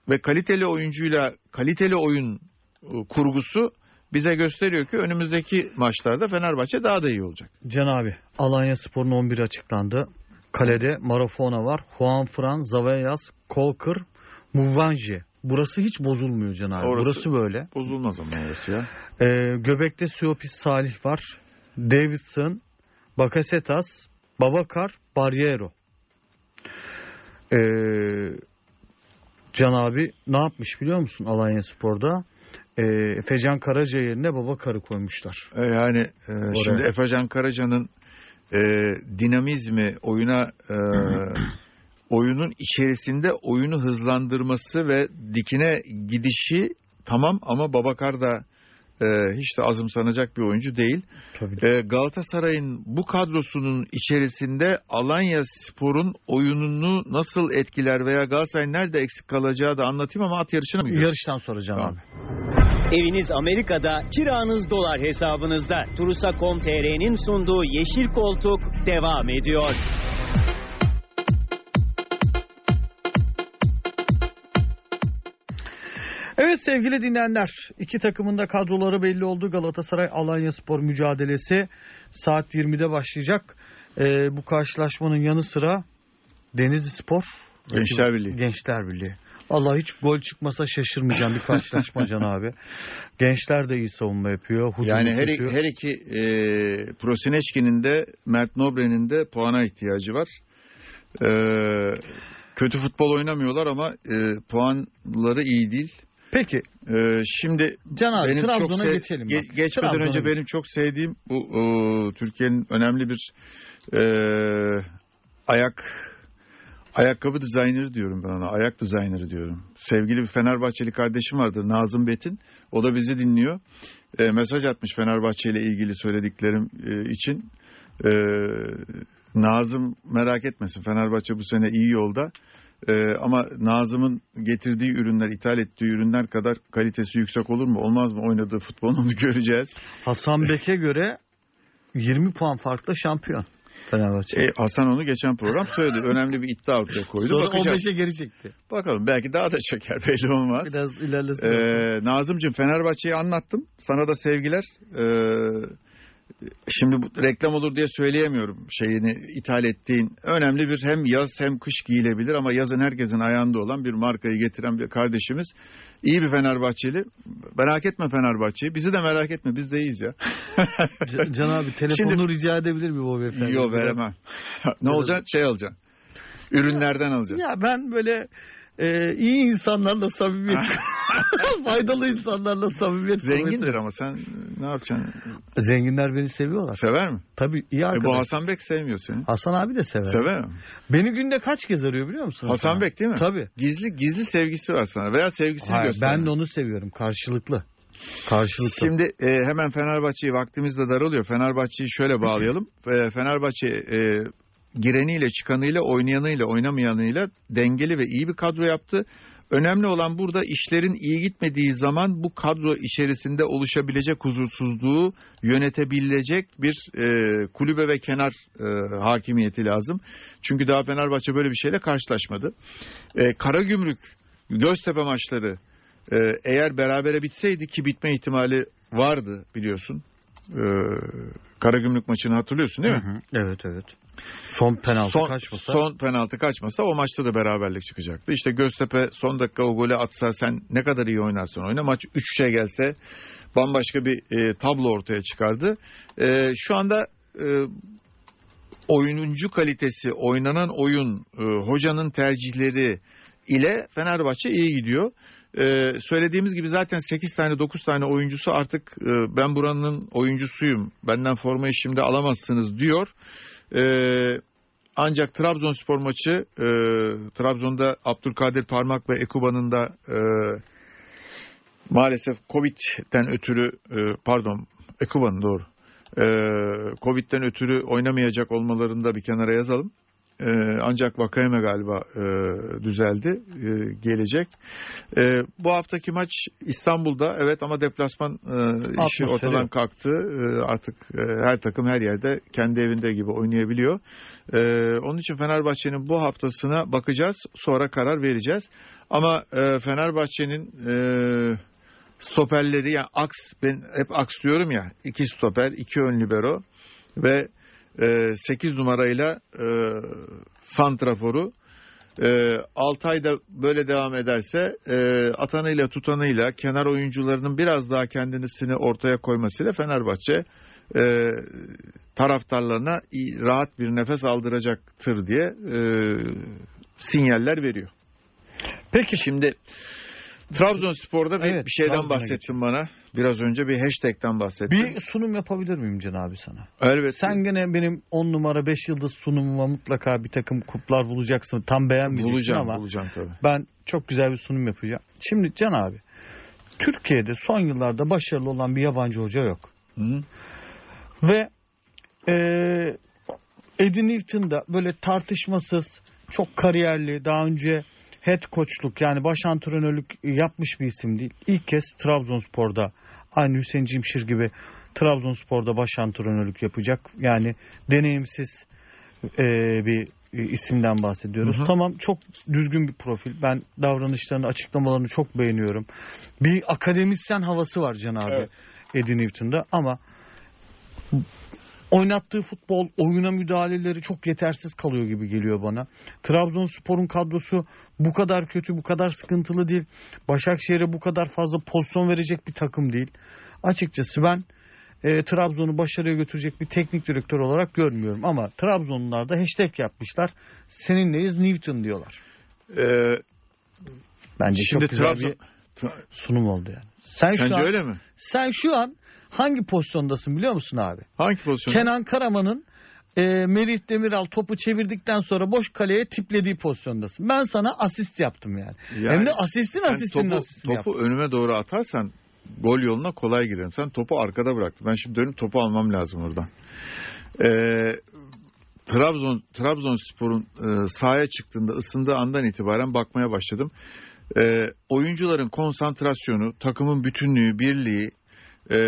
ve kaliteli oyuncuyla kaliteli oyun e, kurgusu bize gösteriyor ki önümüzdeki maçlarda Fenerbahçe daha da iyi olacak. Can abi. Alanya Spor'un 11 açıklandı. Kalede Marafona var. Juan Fran, Zaveyas, Kolkır, Muvanje. Burası hiç bozulmuyor Can abi. Orası- Burası böyle. Bozulmaz ama orası ya. Ee, göbekte Siopis Salih var. Davidson, Bakasetas, Babakar, Barriero. Ee, Can abi ne yapmış biliyor musun Alanya Spor'da? Ee, Efecan Karaca yerine Babakar'ı koymuşlar. E, Yani e, şimdi Efecan Karaca'nın e, dinamizmi oyuna e, oyunun içerisinde oyunu hızlandırması ve dikine gidişi tamam ama Babakar da e, hiç de azımsanacak bir oyuncu değil. Tabii. E, Galatasaray'ın bu kadrosunun içerisinde Alanya Spor'un oyununu nasıl etkiler veya Galatasaray'ın nerede eksik kalacağı da anlatayım ama at yarışına mı gidiyoruz? Yarıştan sonra Can Tamam. abi. Eviniz Amerika'da, kiranız dolar hesabınızda. Turusa.com.tr'nin sunduğu Yeşil Koltuk devam ediyor. Evet sevgili dinleyenler, iki takımın da kadroları belli oldu. Galatasaray Alanya Spor mücadelesi saat 20'de başlayacak. Ee, bu karşılaşmanın yanı sıra Denizli Spor Gençler Birliği. Gençler Birliği. Allah hiç gol çıkmasa şaşırmayacağım bir karşılaşma Can abi. Gençler de iyi savunma yapıyor. Yani her, yapıyor. her iki e, Prosineşki'nin de Mert Nobre'nin de puana ihtiyacı var. E, kötü futbol oynamıyorlar ama e, puanları iyi değil. Peki E, şimdi Can abi Trabzon'a geçelim. ge- bak. geçmeden Trabzon'a önce benim çok sevdiğim bu e, Türkiye'nin önemli bir e, ayak ayakkabı dizayneri diyorum ben ona. Ayak dizayneri diyorum. Sevgili bir Fenerbahçeli kardeşim vardır Nazım Betin. O da bizi dinliyor. E, mesaj atmış Fenerbahçe ile ilgili söylediklerim e, için. E, Nazım merak etmesin. Fenerbahçe bu sene iyi yolda. E, ama Nazım'ın getirdiği ürünler, ithal ettiği ürünler kadar kalitesi yüksek olur mu? Olmaz mı? Oynadığı futbol onu göreceğiz. Hasan Bek'e göre 20 puan farklı şampiyon. Fenerbahçe. E, Hasan onu geçen program söyledi. Önemli bir iddia ortaya koydu. Sonra Bakacağız. 15'e geri çekti. Bakalım belki daha da çeker belli olmaz. Biraz ilerlesin. Ee, Nazımcığım Fenerbahçe'yi anlattım. Sana da sevgiler. Ee, şimdi bu reklam olur diye söyleyemiyorum şeyini ithal ettiğin. Önemli bir hem yaz hem kış giyilebilir ama yazın herkesin ayağında olan bir markayı getiren bir kardeşimiz. İyi bir Fenerbahçeli. Merak etme Fenerbahçe'yi. Bizi de merak etme. Biz de iyiyiz ya. Can abi telefonunu Şimdi- rica edebilir miyim o beyefendi? Yok veremem. ne olacaksın? Şey alacaksın. Ürünlerden alacaksın. Ya ben böyle e, iyi insanlarla samimiyet, faydalı insanlarla samimiyet Zengindir ama sen ne yapacaksın? Zenginler beni seviyorlar. Sever mi? Tabii iyi E arkadaş. bu Hasan Bek sevmiyor seni. Hasan abi de sever. Sever mi? Beni günde kaç kez arıyor biliyor musun? Hasan Bek değil mi? Tabii. Gizli gizli sevgisi var sana veya sevgisini Hayır, gösteriyor. ben de onu seviyorum karşılıklı. Karşılıklı. Şimdi e, hemen Fenerbahçe'yi vaktimiz de daralıyor. Fenerbahçe'yi şöyle bağlayalım. E, Fenerbahçe e, gireniyle, çıkanıyla, oynayanıyla, oynamayanıyla dengeli ve iyi bir kadro yaptı. Önemli olan burada işlerin iyi gitmediği zaman bu kadro içerisinde oluşabilecek huzursuzluğu yönetebilecek bir e, kulübe ve kenar e, hakimiyeti lazım. Çünkü daha Fenerbahçe böyle bir şeyle karşılaşmadı. E, Karagümrük, Göztepe maçları e, eğer berabere bitseydi ki bitme ihtimali vardı biliyorsun. E, Karagümrük maçını hatırlıyorsun değil mi? Hı hı, Evet evet. Son penaltı Son, kaçmasa. son penaltı kaçmasa o maçta da beraberlik çıkacaktı. İşte Göztepe son dakika o golü atsa sen ne kadar iyi oynarsan oyna maç 3'e gelse bambaşka bir e, tablo ortaya çıkardı. E, şu anda e, oyuncu kalitesi, oynanan oyun, e, hocanın tercihleri ile Fenerbahçe iyi gidiyor. Ee, söylediğimiz gibi zaten 8 tane 9 tane oyuncusu artık e, ben buranın oyuncusuyum benden formayı şimdi alamazsınız diyor. Ee, ancak Trabzonspor maçı e, Trabzon'da Abdülkadir Parmak ve Ekuba'nın da e, maalesef Covid'den ötürü e, pardon Ekuba'nın doğru e, Covid'den ötürü oynamayacak olmalarını da bir kenara yazalım. E, ancak Vakayeme galiba e, düzeldi. E, gelecek. E, bu haftaki maç İstanbul'da evet ama deplasman e, işi ortadan yok. kalktı. E, artık e, her takım her yerde kendi evinde gibi oynayabiliyor. E, onun için Fenerbahçe'nin bu haftasına bakacağız. Sonra karar vereceğiz. Ama e, Fenerbahçe'nin e, stoperleri yani aks ben hep aks diyorum ya iki stoper iki ön libero ve e, 8 numarayla e, santraforu e, 6 ayda böyle devam ederse e, atanıyla tutanıyla kenar oyuncularının biraz daha kendisini ortaya koymasıyla Fenerbahçe e, taraftarlarına rahat bir nefes aldıracaktır diye e, sinyaller veriyor. Peki Şimdi Trabzonspor'da bir, Evet, bir şeyden bahsettin bana. Biraz önce bir hashtag'ten bahsettin. bir sunum yapabilir miyim Can abi sana? Elbette. Sen gene benim 10 numara 5 yıldız sunumuma mutlaka bir takım kuplar bulacaksın. Tam beğenmeyeceksin bulacağım, ama bulacağım tabii. ben çok güzel bir sunum yapacağım. Şimdi Can abi Türkiye'de son yıllarda başarılı olan bir yabancı hoca yok. Hı hı. Ve eee Eddie Newton da böyle tartışmasız, çok kariyerli, daha önce head coachluk yani baş antrenörlük yapmış bir isim değil. İlk kez Trabzonspor'da aynı Hüseyin Cimşir gibi Trabzonspor'da baş antrenörlük yapacak. Yani deneyimsiz eee, bir isimden bahsediyoruz. Hı hı. Tamam çok düzgün bir profil. Ben davranışlarını, açıklamalarını çok beğeniyorum. Bir akademisyen havası var Can abi. Evet. Eddie Newton'da ama oynattığı futbol, oyuna müdahaleleri çok yetersiz kalıyor gibi geliyor bana. Trabzonspor'un kadrosu bu kadar kötü, bu kadar sıkıntılı değil. Başakşehir'e bu kadar fazla pozisyon verecek bir takım değil. Açıkçası ben e, Trabzon'u başarıya götürecek bir teknik direktör olarak görmüyorum. Ama Trabzonlular da hashtag yapmışlar. Seninleyiz Newton diyorlar. Ee, Bence şimdi çok güzel Trabzon... bir sunum oldu yani. Sen şu Sence an, öyle mi? Sen şu an hangi pozisyondasın biliyor musun abi? Hangi pozisyon? Kenan Karaman'ın e, Merih Demiral topu çevirdikten sonra boş kaleye tiplediği pozisyondasın. Ben sana asist yaptım yani. Yani Hem de asistin asistinin topu, asistini topu yaptım. önüme doğru atarsan gol yoluna kolay girerim. Sen topu arkada bıraktın. Ben şimdi dönüp topu almam lazım oradan. Ee, Trabzon Trabzonspor'un e, sahaya çıktığında ısındığı andan itibaren bakmaya başladım. Ee, oyuncuların konsantrasyonu, takımın bütünlüğü, birliği, e,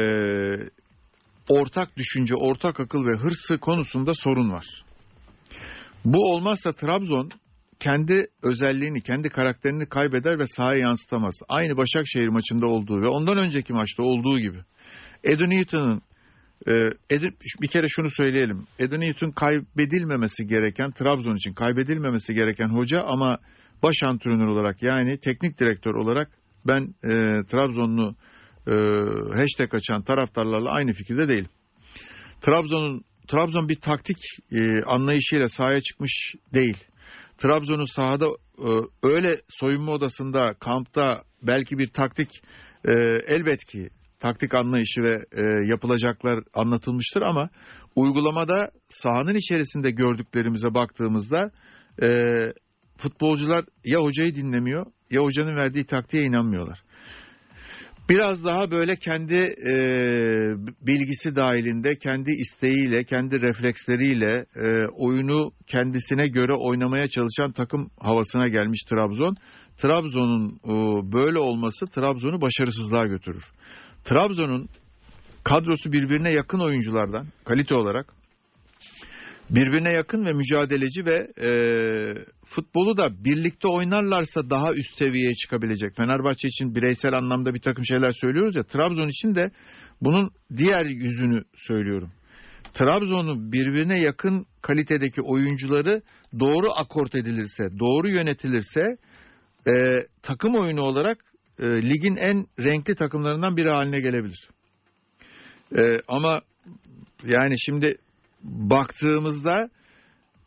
ortak düşünce, ortak akıl ve hırsı konusunda sorun var. Bu olmazsa Trabzon kendi özelliğini, kendi karakterini kaybeder ve sahaya yansıtamaz. Aynı Başakşehir maçında olduğu ve ondan önceki maçta olduğu gibi. Edu Newton'un e, bir kere şunu söyleyelim. Edu Newton kaybedilmemesi gereken, Trabzon için kaybedilmemesi gereken hoca ama baş antrenör olarak yani teknik direktör olarak ben e, Trabzonlu e, hashtag açan taraftarlarla aynı fikirde değilim. Trabzon'un Trabzon bir taktik e, anlayışıyla sahaya çıkmış değil. Trabzon'un sahada e, öyle soyunma odasında, kampta belki bir taktik e, elbet ki taktik anlayışı ve e, yapılacaklar anlatılmıştır ama uygulamada sahanın içerisinde gördüklerimize baktığımızda e, futbolcular ya hocayı dinlemiyor ya hocanın verdiği taktiğe inanmıyorlar. Biraz daha böyle kendi e, bilgisi dahilinde, kendi isteğiyle, kendi refleksleriyle e, oyunu kendisine göre oynamaya çalışan takım havasına gelmiş Trabzon. Trabzon'un e, böyle olması Trabzon'u başarısızlığa götürür. Trabzon'un kadrosu birbirine yakın oyunculardan kalite olarak birbirine yakın ve mücadeleci ve e, futbolu da birlikte oynarlarsa daha üst seviyeye çıkabilecek. Fenerbahçe için bireysel anlamda bir takım şeyler söylüyoruz ya Trabzon için de bunun diğer yüzünü söylüyorum. Trabzon'un birbirine yakın kalitedeki oyuncuları doğru akort edilirse, doğru yönetilirse e, takım oyunu olarak e, ligin en renkli takımlarından biri haline gelebilir. E, ama yani şimdi baktığımızda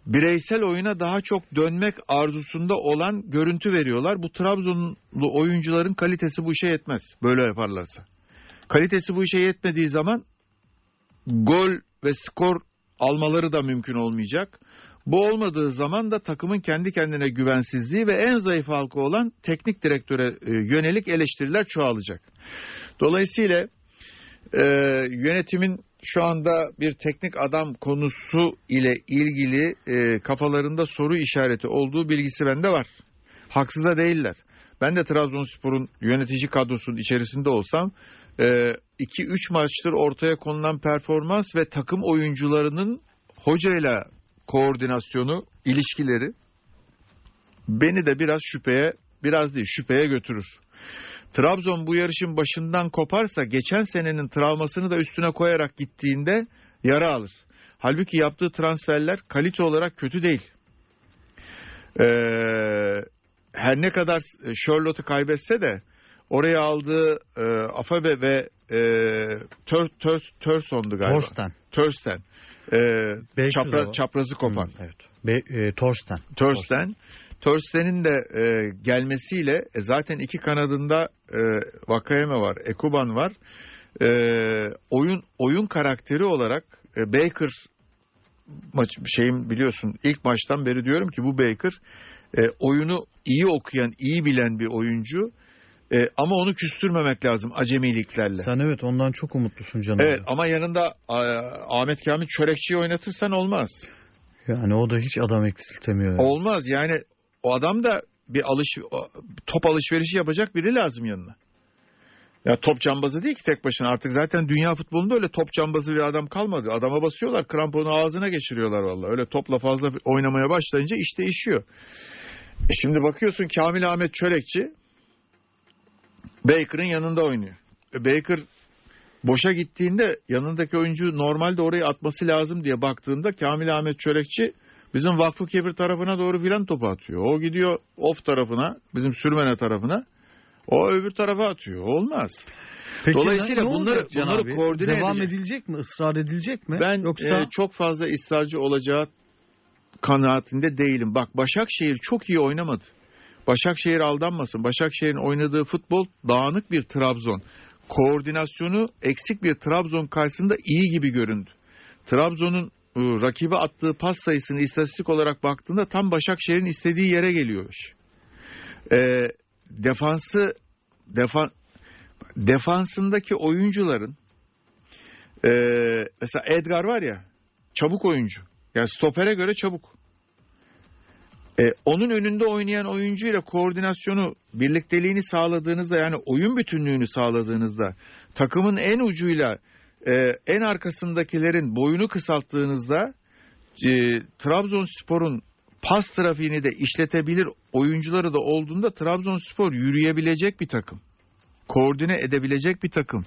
bireysel oyuna daha çok dönmek arzusunda olan görüntü veriyorlar. Bu Trabzonlu oyuncuların kalitesi bu işe yetmez. Böyle yaparlarsa. Kalitesi bu işe yetmediği zaman gol ve skor almaları da mümkün olmayacak. Bu olmadığı zaman da takımın kendi kendine güvensizliği ve en zayıf halkı olan teknik direktöre e, yönelik eleştiriler çoğalacak. Dolayısıyla e, yönetimin şu anda bir teknik adam konusu ile ilgili e, kafalarında soru işareti olduğu bilgisi bende var. Haksız da değiller. Ben de Trabzonspor'un yönetici kadrosunun içerisinde olsam 2-3 e, maçtır ortaya konulan performans ve takım oyuncularının hocayla koordinasyonu, ilişkileri beni de biraz şüpheye, biraz değil şüpheye götürür. Trabzon bu yarışın başından koparsa geçen senenin travmasını da üstüne koyarak gittiğinde yara alır. Halbuki yaptığı transferler kalite olarak kötü değil. Ee, her ne kadar Charlotte'u kaybetse de oraya aldığı e, Afabe ve e, Tör, Tör, Törson'du galiba. Torsten. Törsten. E, çapra, çaprazı kopan. Hı, evet. Be, e, Torsten. Törsten. Törsten'in de e, gelmesiyle e, zaten iki kanadında e, Vakayeme var, Ekuban var. E, oyun oyun karakteri olarak e, Baker maç şeyim biliyorsun ilk maçtan beri diyorum ki bu Baker e, oyunu iyi okuyan, iyi bilen bir oyuncu. E, ama onu küstürmemek lazım acemiliklerle. Sen evet ondan çok umutlusun canım. Evet ama yanında a, Ahmet Kamil Çörekçi'yi oynatırsan olmaz. Yani o da hiç adam eksiltemiyor. Yani. Olmaz yani o adam da bir alış top alışverişi yapacak biri lazım yanına. Ya top cambazı değil ki tek başına artık zaten dünya futbolunda öyle top cambazı bir adam kalmadı. Adama basıyorlar kramponu ağzına geçiriyorlar vallahi. Öyle topla fazla oynamaya başlayınca iş değişiyor. E şimdi bakıyorsun Kamil Ahmet Çörekçi Baker'ın yanında oynuyor. E Baker boşa gittiğinde yanındaki oyuncu normalde orayı atması lazım diye baktığında Kamil Ahmet Çörekçi bizim Vakfı Kebir tarafına doğru filan topu atıyor. O gidiyor off tarafına, bizim sürmene tarafına. O öbür tarafa atıyor. Olmaz. Peki Dolayısıyla ne bunları bunları abi? koordine Devam edecek. edilecek mi? Israr edilecek mi? Ben Yoksa e, çok fazla ısrarcı olacağı kanaatinde değilim. Bak Başakşehir çok iyi oynamadı. Başakşehir aldanmasın. Başakşehir'in oynadığı futbol dağınık bir Trabzon. Koordinasyonu eksik bir Trabzon karşısında iyi gibi göründü. Trabzon'un rakibe attığı pas sayısını istatistik olarak baktığında tam Başakşehir'in istediği yere geliyor. E, defansı defan, defansındaki oyuncuların e, mesela Edgar var ya çabuk oyuncu. Yani stopere göre çabuk. E, onun önünde oynayan oyuncuyla koordinasyonu, birlikteliğini sağladığınızda yani oyun bütünlüğünü sağladığınızda takımın en ucuyla e, en arkasındakilerin boyunu kısalttığınızda e, Trabzonspor'un pas trafiğini de işletebilir oyuncuları da olduğunda Trabzonspor yürüyebilecek bir takım. Koordine edebilecek bir takım.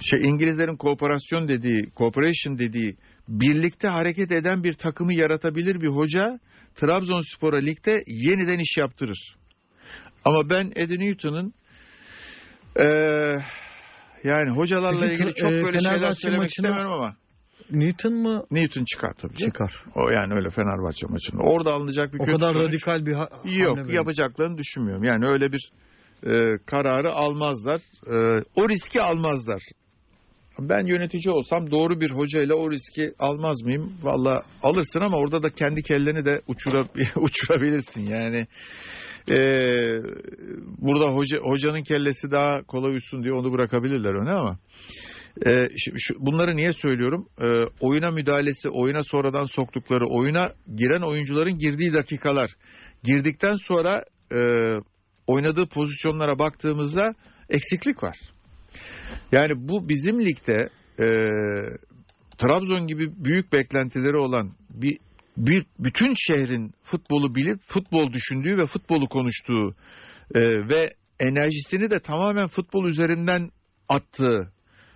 Şey İngilizlerin kooperasyon dediği, cooperation dediği birlikte hareket eden bir takımı yaratabilir bir hoca Trabzonspor'a ligde yeniden iş yaptırır. Ama ben Eddie Newton'un eee yani hocalarla Peki, ilgili çok e, böyle şeyler Fenerbahçe söylemek maçına- istemiyorum ama Newton mı Newton çıkar tabii. canım. çıkar? O yani öyle Fenerbahçe maçında. Orada alınacak bir O kötü kadar sonuç radikal bir ha- yok. böyle. Yapacaklarını düşünmüyorum. Yani öyle bir e, kararı almazlar. E, o riski almazlar. Ben yönetici olsam doğru bir hocayla o riski almaz mıyım? Valla alırsın ama orada da kendi kelleni de uçura, uçurabilirsin. Yani e, burada hoca, hocanın kellesi daha kolay uçsun diye onu bırakabilirler öne ama e, şu- bunları niye söylüyorum? E, oyuna müdahalesi, oyuna sonradan soktukları, oyuna giren oyuncuların girdiği dakikalar, girdikten sonra e, oynadığı pozisyonlara baktığımızda eksiklik var. Yani bu bizim ligde e, Trabzon gibi büyük beklentileri olan bir, bütün şehrin futbolu bilip futbol düşündüğü ve futbolu konuştuğu e, ve enerjisini de tamamen futbol üzerinden attığı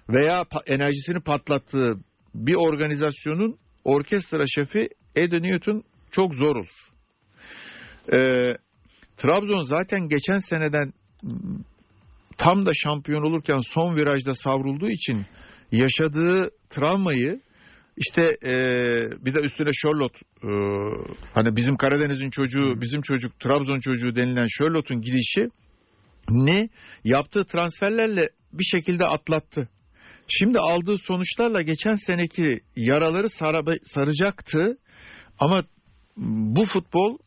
veya pa- enerjisini patlattığı bir organizasyonun orkestra şefi Eddie Newton çok zor olur. E, Trabzon zaten geçen seneden tam da şampiyon olurken son virajda savrulduğu için yaşadığı travmayı işte e, bir de üstüne Charlotte e, hani bizim Karadeniz'in çocuğu bizim çocuk Trabzon çocuğu denilen Charlotte'un gidişi ne? Yaptığı transferlerle bir şekilde atlattı. Şimdi aldığı sonuçlarla geçen seneki yaraları sara- saracaktı. Ama bu futbol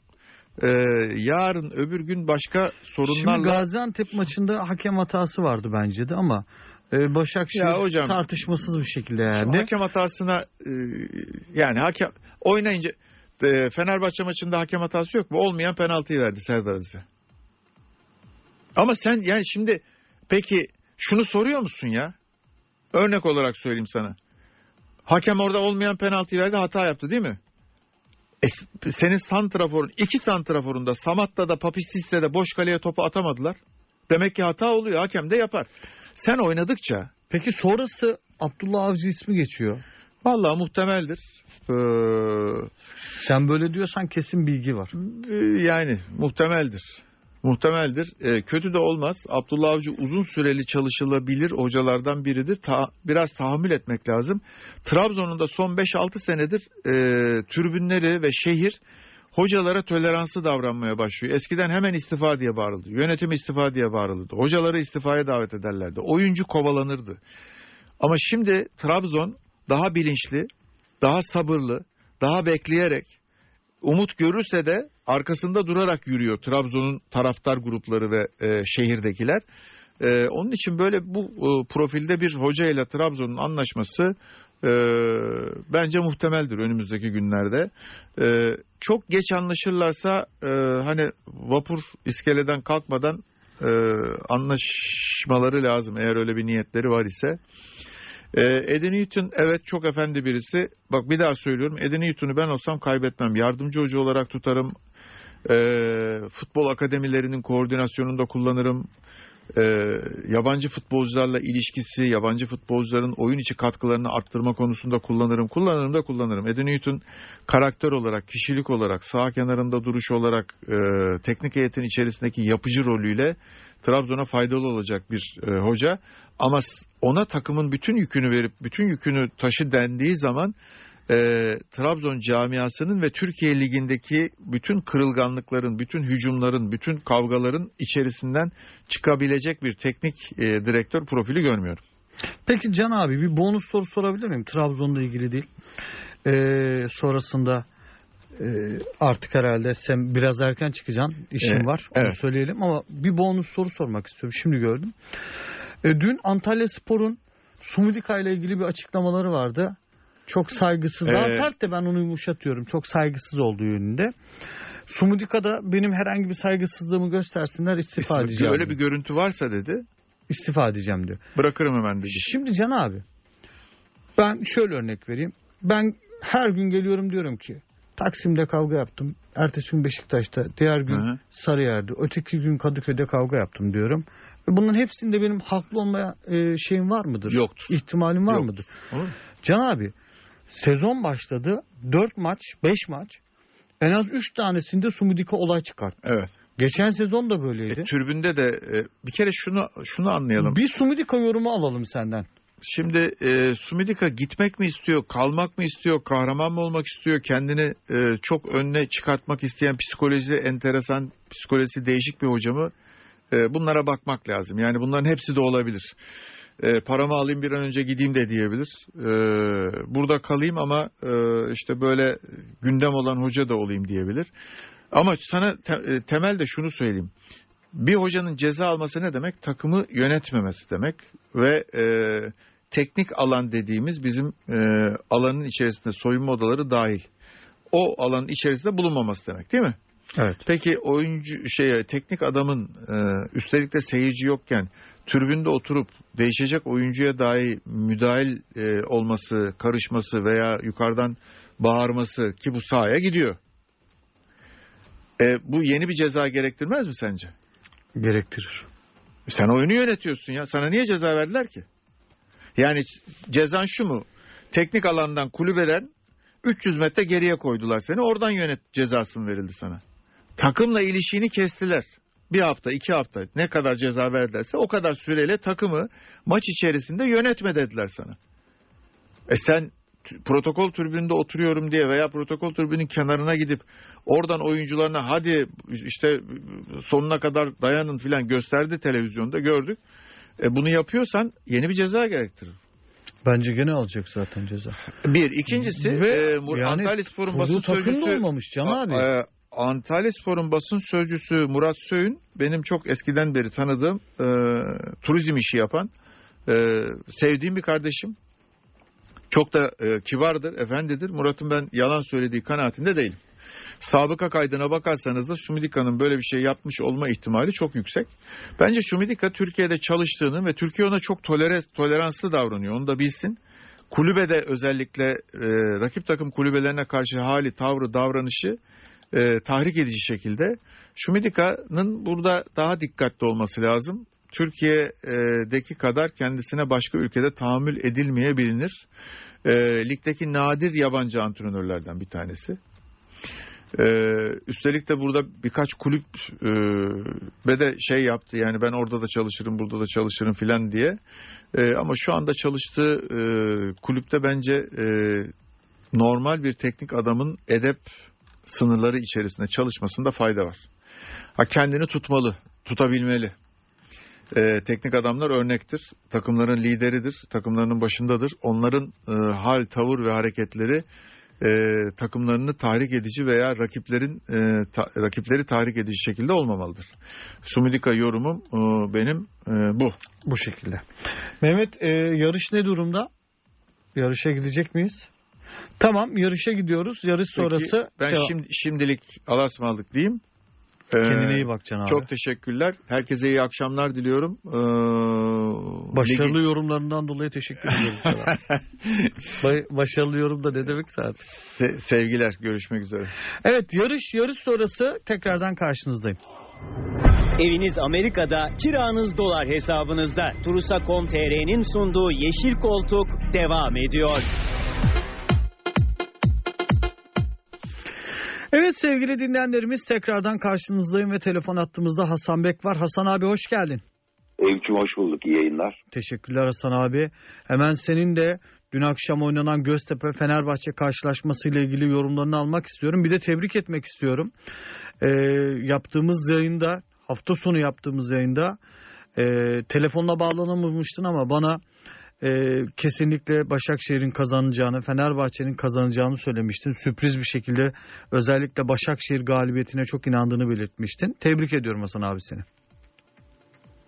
e, yarın öbür gün başka Şimdi sorunlarla Gaziantep maçında hakem hatası vardı bence de ama e, Başakşehir Ya hocam- tartışmasız bir şekilde yani. hakem hatasına e, yani hakem oynayınca e, Fenerbahçe maçında hakem hatası yok mu? Olmayan penaltıyı verdi Serdar Aziz'e. Ama sen yani şimdi peki şunu soruyor musun ya? Örnek olarak söyleyeyim sana. Hakem orada olmayan penaltıyı verdi hata yaptı değil mi? E, senin santraforun iki santraforunda Samatta da Papisis'te de boş kaleye topu atamadılar. Demek ki hata oluyor hakem de yapar. Sen oynadıkça Peki sonrası Abdullah Avcı ismi geçiyor. Vallahi muhtemeldir. Ee, Sen böyle diyorsan kesin bilgi var. e, yani muhtemeldir. Muhtemeldir. Ee, kötü de olmaz. Abdullah Avcı uzun süreli çalışılabilir hocalardan biridir. Ta- biraz tahammül etmek lazım. Trabzon'un da son 5-6 senedir e, tribünleri ve şehir hocalara toleranslı davranmaya başlıyor. Eskiden hemen istifa diye bağırıldı. Yönetim istifa diye bağırıldı. Hocaları istifaya davet ederlerdi. Oyuncu kovalanırdı. Ama şimdi Trabzon daha bilinçli, daha sabırlı, daha bekleyerek umut görürse de arkasında durarak yürüyor Trabzon'un taraftar grupları ve e, şehirdekiler. E, onun için böyle bu e, profilde bir hoca ile Trabzon'un anlaşması e, bence muhtemeldir önümüzdeki günlerde. E, çok geç anlaşırlarsa e, hani vapur iskeleden kalkmadan e, anlaşmaları lazım eğer öyle bir niyetleri var ise. E, Eddie Newton evet çok efendi birisi. Bak bir daha söylüyorum. Eddie Newton'u ben olsam kaybetmem. Yardımcı hoca olarak tutarım. E, futbol akademilerinin koordinasyonunda kullanırım. E, yabancı futbolcularla ilişkisi, yabancı futbolcuların oyun içi katkılarını arttırma konusunda kullanırım. Kullanırım da kullanırım. Eddie Newton karakter olarak, kişilik olarak, sağ kenarında duruş olarak, e, teknik heyetin içerisindeki yapıcı rolüyle Trabzon'a faydalı olacak bir e, hoca. Ama ona takımın bütün yükünü verip bütün yükünü taşı dendiği zaman e, Trabzon camiasının ve Türkiye Ligi'ndeki bütün kırılganlıkların, bütün hücumların, bütün kavgaların içerisinden çıkabilecek bir teknik e, direktör profili görmüyorum. Peki Can abi bir bonus soru sorabilir miyim? Trabzon'la ilgili değil. Ee, sonrasında e, artık herhalde sen biraz erken çıkacaksın. İşin Evet, var. Onu evet. söyleyelim ama bir bonus soru sormak istiyorum. Şimdi gördüm. E, dün Antalya Spor'un Sumudika ile ilgili bir açıklamaları vardı. Çok saygısız. Daha Ee, sert de ben onu yumuşatıyorum. Çok saygısız olduğu yönünde. Sumudika'da benim herhangi bir saygısızlığımı göstersinler istifa edeceğim. Öyle bir görüntü varsa dedi istifa edeceğim diyor. bırakırım hemen dedi. Şimdi Can abi Ben şöyle örnek vereyim. Ben her gün geliyorum diyorum ki Taksim'de kavga yaptım. Ertesi gün Beşiktaş'ta, diğer gün Hı hı. Sarıyer'de, öteki gün Kadıköy'de kavga yaptım diyorum. Ve bunların hepsinde benim haklı olmaya e, şeyim var mıdır? Yoktur. İhtimalim var Yok. mıdır? Olur? Can abi sezon başladı. 4 maç, 5 maç. En az 3 tanesinde Sumudika olay çıkarttı. Evet. Geçen sezon da böyleydi. E, türbünde de e, bir kere şunu şunu anlayalım. Bir Sumudika yorumu alalım senden. Şimdi e, Sumidika gitmek mi istiyor, kalmak mı istiyor, kahraman mı olmak istiyor, kendini e, çok önüne çıkartmak isteyen psikolojisi enteresan, psikolojisi değişik bir hoca mı? E, bunlara bakmak lazım. Yani bunların hepsi de olabilir. E, paramı alayım bir an önce gideyim de diyebilir. E, burada kalayım ama e, işte böyle gündem olan hoca da olayım diyebilir. Ama sana te- e, temelde şunu söyleyeyim. Bir hocanın ceza alması ne demek? Takımı yönetmemesi demek ve e, teknik alan dediğimiz bizim e, alanın içerisinde soyunma odaları dahil. O alanın içerisinde bulunmaması demek değil mi? Evet. Peki oyuncu şeye teknik adamın e, üstelik de seyirci yokken tribünde oturup değişecek oyuncuya dahi müdahil e, olması, karışması veya yukarıdan bağırması ki bu sahaya gidiyor. E, bu yeni bir ceza gerektirmez mi sence? Gerektirir. Sen oyunu yönetiyorsun ya. Sana niye ceza verdiler ki? Yani cezan şu mu? Teknik alandan kulübeden 300 metre geriye koydular seni. Oradan yönet cezasını verildi sana. Takımla ilişiğini kestiler. Bir hafta, iki hafta ne kadar ceza verdilerse o kadar süreyle takımı maç içerisinde yönetme dediler sana. E sen protokol tribünde oturuyorum diye veya protokol tribünün kenarına gidip oradan oyuncularına hadi işte sonuna kadar dayanın filan gösterdi televizyonda gördük. E bunu yapıyorsan yeni bir ceza gerektirir. Bence gene alacak zaten ceza. Bir. ikincisi Ve e, yani Antalya Spor'un basın sözcüsü olmamış Can abi. E, Antalya Spor'un basın sözcüsü Murat Söğün benim çok eskiden beri tanıdığım e, turizm işi yapan e, sevdiğim bir kardeşim. Çok da e, kivardır, efendidir. Murat'ın ben yalan söylediği kanaatinde değilim. Sabıka kaydına bakarsanız da Şumidika'nın böyle bir şey yapmış olma ihtimali çok yüksek. Bence Şumidika Türkiye'de çalıştığını ve Türkiye ona çok tolere, toleranslı davranıyor. Onu da bilsin. Kulübede özellikle e, rakip takım kulübelerine karşı hali, tavrı, davranışı e, tahrik edici şekilde. Şumidika'nın burada daha dikkatli olması lazım. Türkiye'deki kadar kendisine başka ülkede tahammül edilmeyebilir. E, ligdeki nadir yabancı antrenörlerden bir tanesi. Ee, üstelik de burada birkaç kulüp e, ve de şey yaptı yani ben orada da çalışırım burada da çalışırım filan diye. Ee, ama şu anda çalıştığı e, kulüpte bence e, normal bir teknik adamın edep sınırları içerisinde çalışmasında fayda var. Ha kendini tutmalı, tutabilmeli. Ee, teknik adamlar örnektir. Takımların lideridir, takımlarının başındadır. Onların e, hal, tavır ve hareketleri e, takımlarını tahrik edici veya rakiplerin e, ta- rakipleri tahrik edici şekilde olmamalıdır. Sumidika yorumum e, benim e, bu. Bu şekilde. Mehmet e, yarış ne durumda? Yarışa gidecek miyiz? Tamam yarışa gidiyoruz. Yarış Peki, sonrası ben devam. şimdi şimdilik alasmalık diyeyim. Ee, Kendine iyi bak Can abi. Çok teşekkürler. Herkese iyi akşamlar diliyorum. Ee, Başarılı ligi- yorumlarından dolayı teşekkür sana. Ba- Başarılı yorum da ne demek zaten. Se- sevgiler. Görüşmek üzere. Evet yarış yarış sonrası tekrardan karşınızdayım. Eviniz Amerika'da, kiranız dolar hesabınızda. Turusa.com.tr'nin sunduğu Yeşil Koltuk devam ediyor. Evet sevgili dinleyenlerimiz tekrardan karşınızdayım ve telefon attığımızda Hasan Bek var. Hasan abi hoş geldin. Eyüp'cüm hoş bulduk. İyi yayınlar. Teşekkürler Hasan abi. Hemen senin de dün akşam oynanan Göztepe Fenerbahçe karşılaşması ile ilgili yorumlarını almak istiyorum. Bir de tebrik etmek istiyorum. Ee, yaptığımız yayında hafta sonu yaptığımız yayında e, telefonla bağlanamamıştın ama bana e, kesinlikle Başakşehir'in kazanacağını, Fenerbahçe'nin kazanacağını söylemiştin. Sürpriz bir şekilde özellikle Başakşehir galibiyetine çok inandığını belirtmiştin. Tebrik ediyorum Hasan abi seni.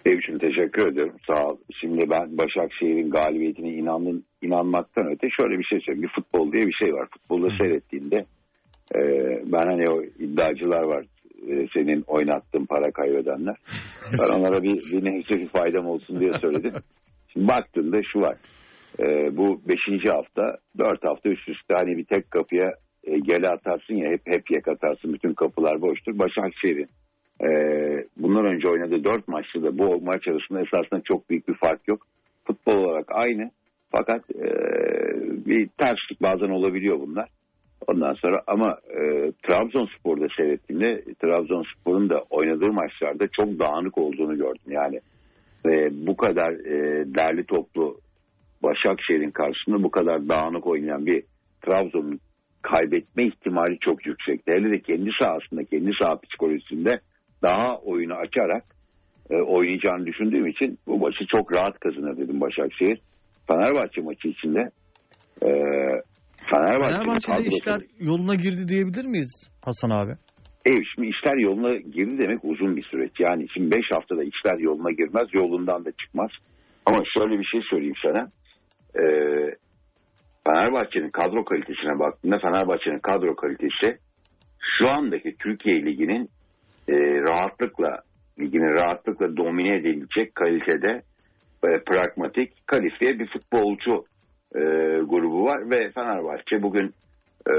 Eyüp'cüm teşekkür ediyorum. Sağ ol. Şimdi ben Başakşehir'in galibiyetine inanın, inanmaktan öte şöyle bir şey söyleyeyim. Bir futbol diye bir şey var. Futbolda seyrettiğinde e, ben hani o iddiacılar var. e, senin oynattığın para kaybedenler. Ben onlara bir, bir nefse bir faydam olsun diye söyledim. Şimdi baktığında şu var. e, bu beşinci hafta dört hafta üst üste hani bir tek kapıya e, gele atarsın ya hep hep yek atarsın bütün kapılar boştur. Başakşehir'in e, bundan önce oynadığı dört maçta da bu maç arasında esasında çok büyük bir fark yok. Futbol olarak aynı fakat e, bir terslik bazen olabiliyor bunlar. Ondan sonra ama e, Trabzonspor'da seyrettiğimde Trabzonspor'un da oynadığı maçlarda çok dağınık olduğunu gördüm. Yani e, bu kadar e, derli toplu Başakşehir'in karşısında bu kadar dağınık oynayan bir Trabzon'un kaybetme ihtimali çok yüksek. Hele de kendi sahasında, kendi saha psikolojisinde daha oyunu açarak e, oynayacağını düşündüğüm için bu maçı çok rahat kazanır dedim Başakşehir. Fenerbahçe maçı içinde e, Fenerbahçe'de kadrosu- işler yoluna girdi diyebilir miyiz Hasan abi? Evet şimdi işler yoluna girdi demek uzun bir süreç. Yani şimdi 5 haftada işler yoluna girmez yolundan da çıkmaz. Ama şöyle bir şey söyleyeyim sana. Ee, Fenerbahçe'nin kadro kalitesine baktığında Fenerbahçe'nin kadro kalitesi şu andaki Türkiye Ligi'nin e, rahatlıkla ligini rahatlıkla domine edilecek kalitede e, pragmatik kalifiye bir futbolcu e, grubu var ve Fenerbahçe bugün e,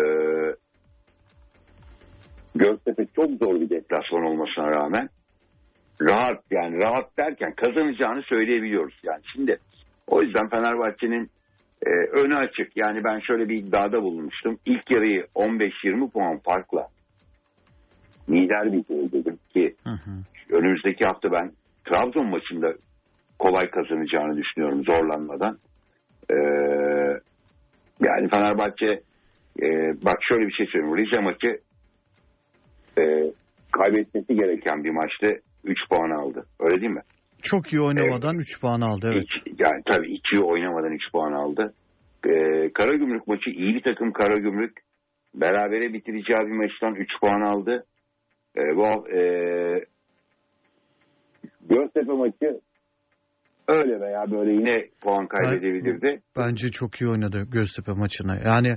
Göztepe çok zor bir deplasman olmasına rağmen rahat yani rahat derken kazanacağını söyleyebiliyoruz. Yani şimdi o yüzden Fenerbahçe'nin e, önü açık. Yani ben şöyle bir iddiada bulunmuştum. İlk yarıyı 15-20 puan farkla lider bir dedim ki önümüzdeki hafta ben Trabzon maçında kolay kazanacağını düşünüyorum zorlanmadan. Ee, yani Fenerbahçe e, bak şöyle bir şey söyleyeyim. Rize maçı e, kaybetmesi gereken bir maçta 3 puan aldı. Öyle değil mi? Çok iyi oynamadan 3 puan aldı evet. İki- yani tabii 2'yi oynamadan 3 puan aldı. Ee, Karagümrük maçı iyi bir takım Karagümrük. Berabere bitireceği bir maçtan 3 puan aldı. Ee, bu e, Göztepe maçı öyle veya böyle yine puan kaybedebilirdi. Bence çok iyi oynadı Göztepe maçına. Yani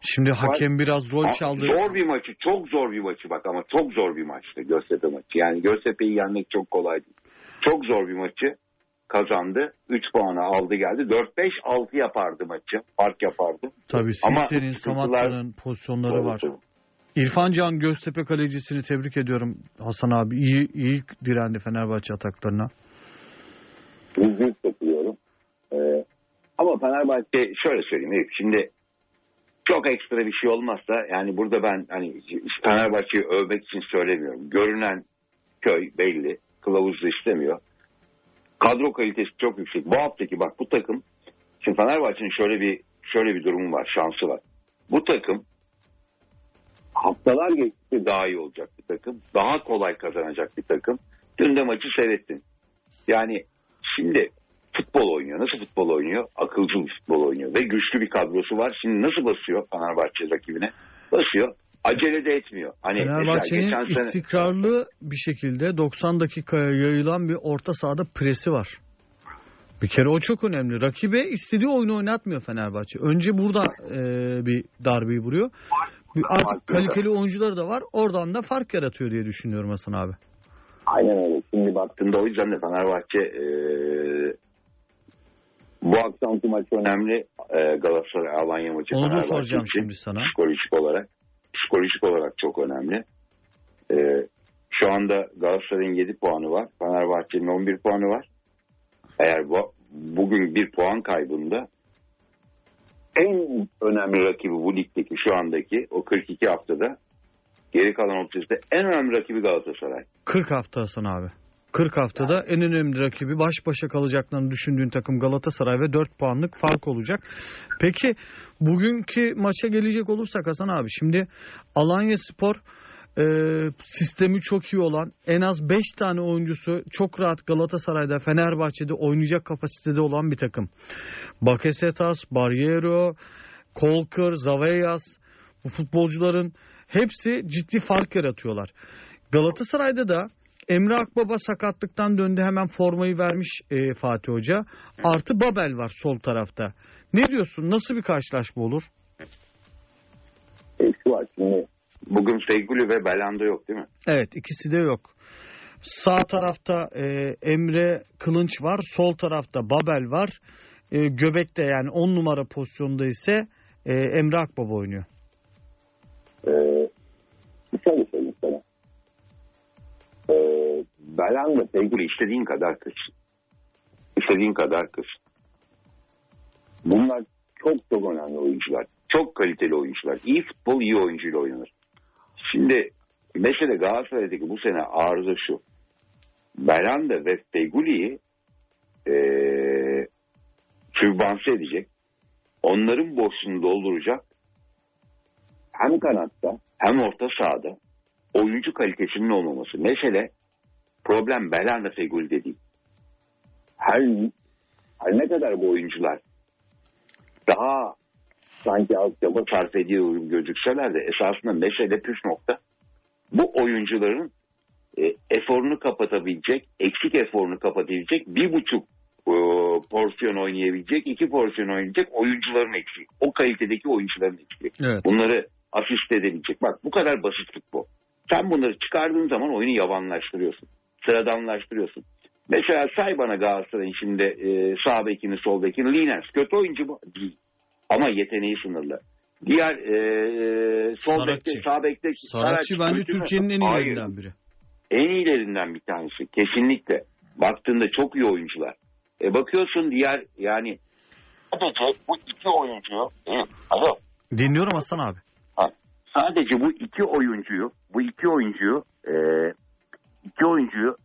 şimdi hakem biraz rol çaldı. Zor bir maçı, çok zor bir maçı bak ama çok zor bir maçtı Göztepe maçı. Yani Göztepe'yi yenmek çok kolay değil. Çok zor bir maçı kazandı. 3 puanı aldı geldi. 4-5-6 yapardı maçı. Fark yapardı. Tabii sıkıntılar- Samatta'nın pozisyonları var. İrfan Can Göztepe kalecisini tebrik ediyorum Hasan abi. İyi, iyi direndi Fenerbahçe ataklarına. Yüzde yüz katılıyorum. Ee, ama Fenerbahçe şöyle söyleyeyim. Eyüp, Şimdi çok ekstra bir şey olmazsa yani burada ben hani Fenerbahçe'yi övmek için söylemiyorum. Görünen köy belli. Kılavuz da istemiyor. Kadro kalitesi çok yüksek. Bu haftaki bak bu takım şimdi Fenerbahçe'nin şöyle bir şöyle bir durumu var, şansı var. Bu takım haftalar geçtikçe daha iyi olacak bir takım. Daha kolay kazanacak bir takım. Dün de maçı seyrettin. Yani şimdi futbol oynuyor. Nasıl futbol oynuyor? Akılcı bir futbol oynuyor. Ve güçlü bir kadrosu var. Şimdi nasıl basıyor Fenerbahçe rakibine? Basıyor. Acele de etmiyor. Hani Fenerbahçe'nin sene istikrarlı bir şekilde 90 dakikaya yayılan bir orta sahada presi var. Bir kere o çok önemli. Rakibe istediği oyunu oynatmıyor Fenerbahçe. Önce burada e, bir darbeyi vuruyor. Artık kaliteli oyuncuları da var. Oradan da fark yaratıyor diye düşünüyorum Hasan abi. Aynen öyle. Şimdi baktığında o yüzden de Fenerbahçe e, bu akşamki maç önemli. E, Galatasaray Alanya maçı Onu Fenerbahçe soracağım için şimdi sana. Psikolojik olarak. Psikolojik olarak çok önemli. E, şu anda Galatasaray'ın 7 puanı var. Fenerbahçe'nin 11 puanı var. Eğer bu, bugün bir puan kaybında en önemli rakibi bu ligdeki şu andaki o 42 haftada geri kalan 30'da en önemli rakibi Galatasaray. 40 hafta Hasan abi. 40 haftada en önemli rakibi baş başa kalacaklarını düşündüğün takım Galatasaray ve 4 puanlık fark olacak. Peki bugünkü maça gelecek olursak Hasan abi şimdi Alanya Spor e, sistemi çok iyi olan en az 5 tane oyuncusu çok rahat Galatasaray'da Fenerbahçe'de oynayacak kapasitede olan bir takım. Bakasetas, Barriero, Kolkır, Zaveyas bu futbolcuların hepsi ciddi fark yaratıyorlar. Galatasaray'da da Emre Akbaba sakatlıktan döndü hemen formayı vermiş e, Fatih Hoca. Artı Babel var sol tarafta. Ne diyorsun? Nasıl bir karşılaşma olur? E, şu var şimdi bugün Feyguli ve Belanda yok değil mi? Evet ikisi de yok. Sağ tarafta e, Emre Kılınç var. Sol tarafta Babel var. E, göbekte yani 10 numara pozisyonda ise e, Emre Akbaba oynuyor. Ee, şöyle söyleyeyim sana. Ee, Belanda Feguli istediğin kadar kız. İstediğin kadar kız. Bunlar çok çok önemli oyuncular. Çok kaliteli oyuncular. İyi futbol iyi oyuncuyla oynanır. Şimdi mesele Galatasaray'daki bu sene arıza şu. Belanda ve Feguli'yi türbanse edecek. Onların boşluğunu dolduracak. Hem kanatta hem orta sahada oyuncu kalitesinin olmaması. Mesele problem Belanda Feguli'de değil. Her, her ne kadar bu oyuncular daha sanki az çaba sarf ediyor gözükseler de esasında mesele püf nokta bu oyuncuların e, eforunu kapatabilecek, eksik eforunu kapatabilecek bir buçuk e, porsiyon oynayabilecek, iki porsiyon oynayacak oyuncuların eksik. O kalitedeki oyuncuların eksik. Evet. Bunları asist edebilecek. Bak bu kadar basit futbol. Sen bunları çıkardığın zaman oyunu yavanlaştırıyorsun. Sıradanlaştırıyorsun. Mesela say bana Galatasaray'ın şimdi e, sağ bekini sol bekini Linens. Kötü oyuncu mu? Değil. Ama yeteneği sınırlı. Diğer e, sol Saratçı. bekte sağ bekte Saratçı bence? Türkiye'nin en iyilerinden biri. En iyilerinden bir tanesi. Kesinlikle. Baktığında çok iyi oyuncular. E bakıyorsun diğer yani bu iki oyuncuyu e, alo Dinliyorum Hasan abi. Sadece bu iki oyuncuyu, bu iki oyuncuyu, e, iki oyuncuyu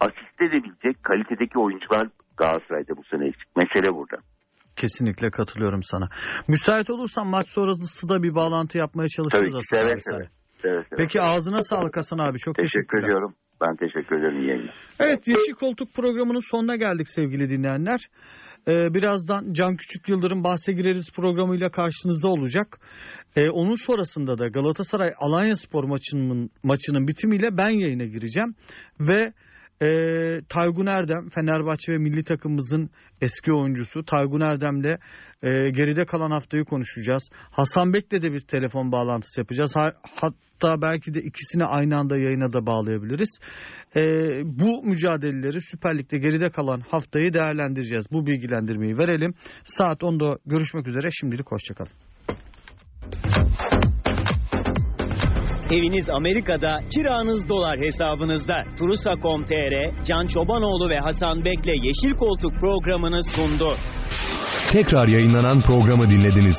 asist edebilecek kalitedeki oyuncular Galatasaray'da bu sene eksik. Mesele burada. Kesinlikle katılıyorum sana. Müsait olursan maç sonrası da bir bağlantı yapmaya çalışırız Tabii Hasan seve seve. Seve seve. Peki ağzına sağlık Hasan abi. Çok Teşekkür teşekkürler. ediyorum. Ben teşekkür ederim iyi yayınlar. Evet Yeşil Koltuk programının sonuna geldik sevgili dinleyenler. Ee, birazdan Can Küçük Yıldırım Bahse Gireriz programıyla karşınızda olacak. Ee, onun sonrasında da Galatasaray Alanya Spor maçının, maçının bitimiyle ben yayına gireceğim. Ve e, Taygun Erdem Fenerbahçe ve milli takımımızın eski oyuncusu Taygun Erdem'le e, geride kalan haftayı konuşacağız. Hasan Bek'le de bir telefon bağlantısı yapacağız. Ha- hatta belki de ikisini aynı anda yayına da bağlayabiliriz. E, bu mücadeleleri Süper Lig'de geride kalan haftayı değerlendireceğiz. Bu bilgilendirmeyi verelim. Saat 10'da görüşmek üzere. Şimdilik hoşçakalın. Eviniz Amerika'da, kiranız dolar hesabınızda. Turusa.com.tr, Can Çobanoğlu ve Hasan Bek'le Yeşil Koltuk programını sundu. Tekrar yayınlanan programı dinlediniz.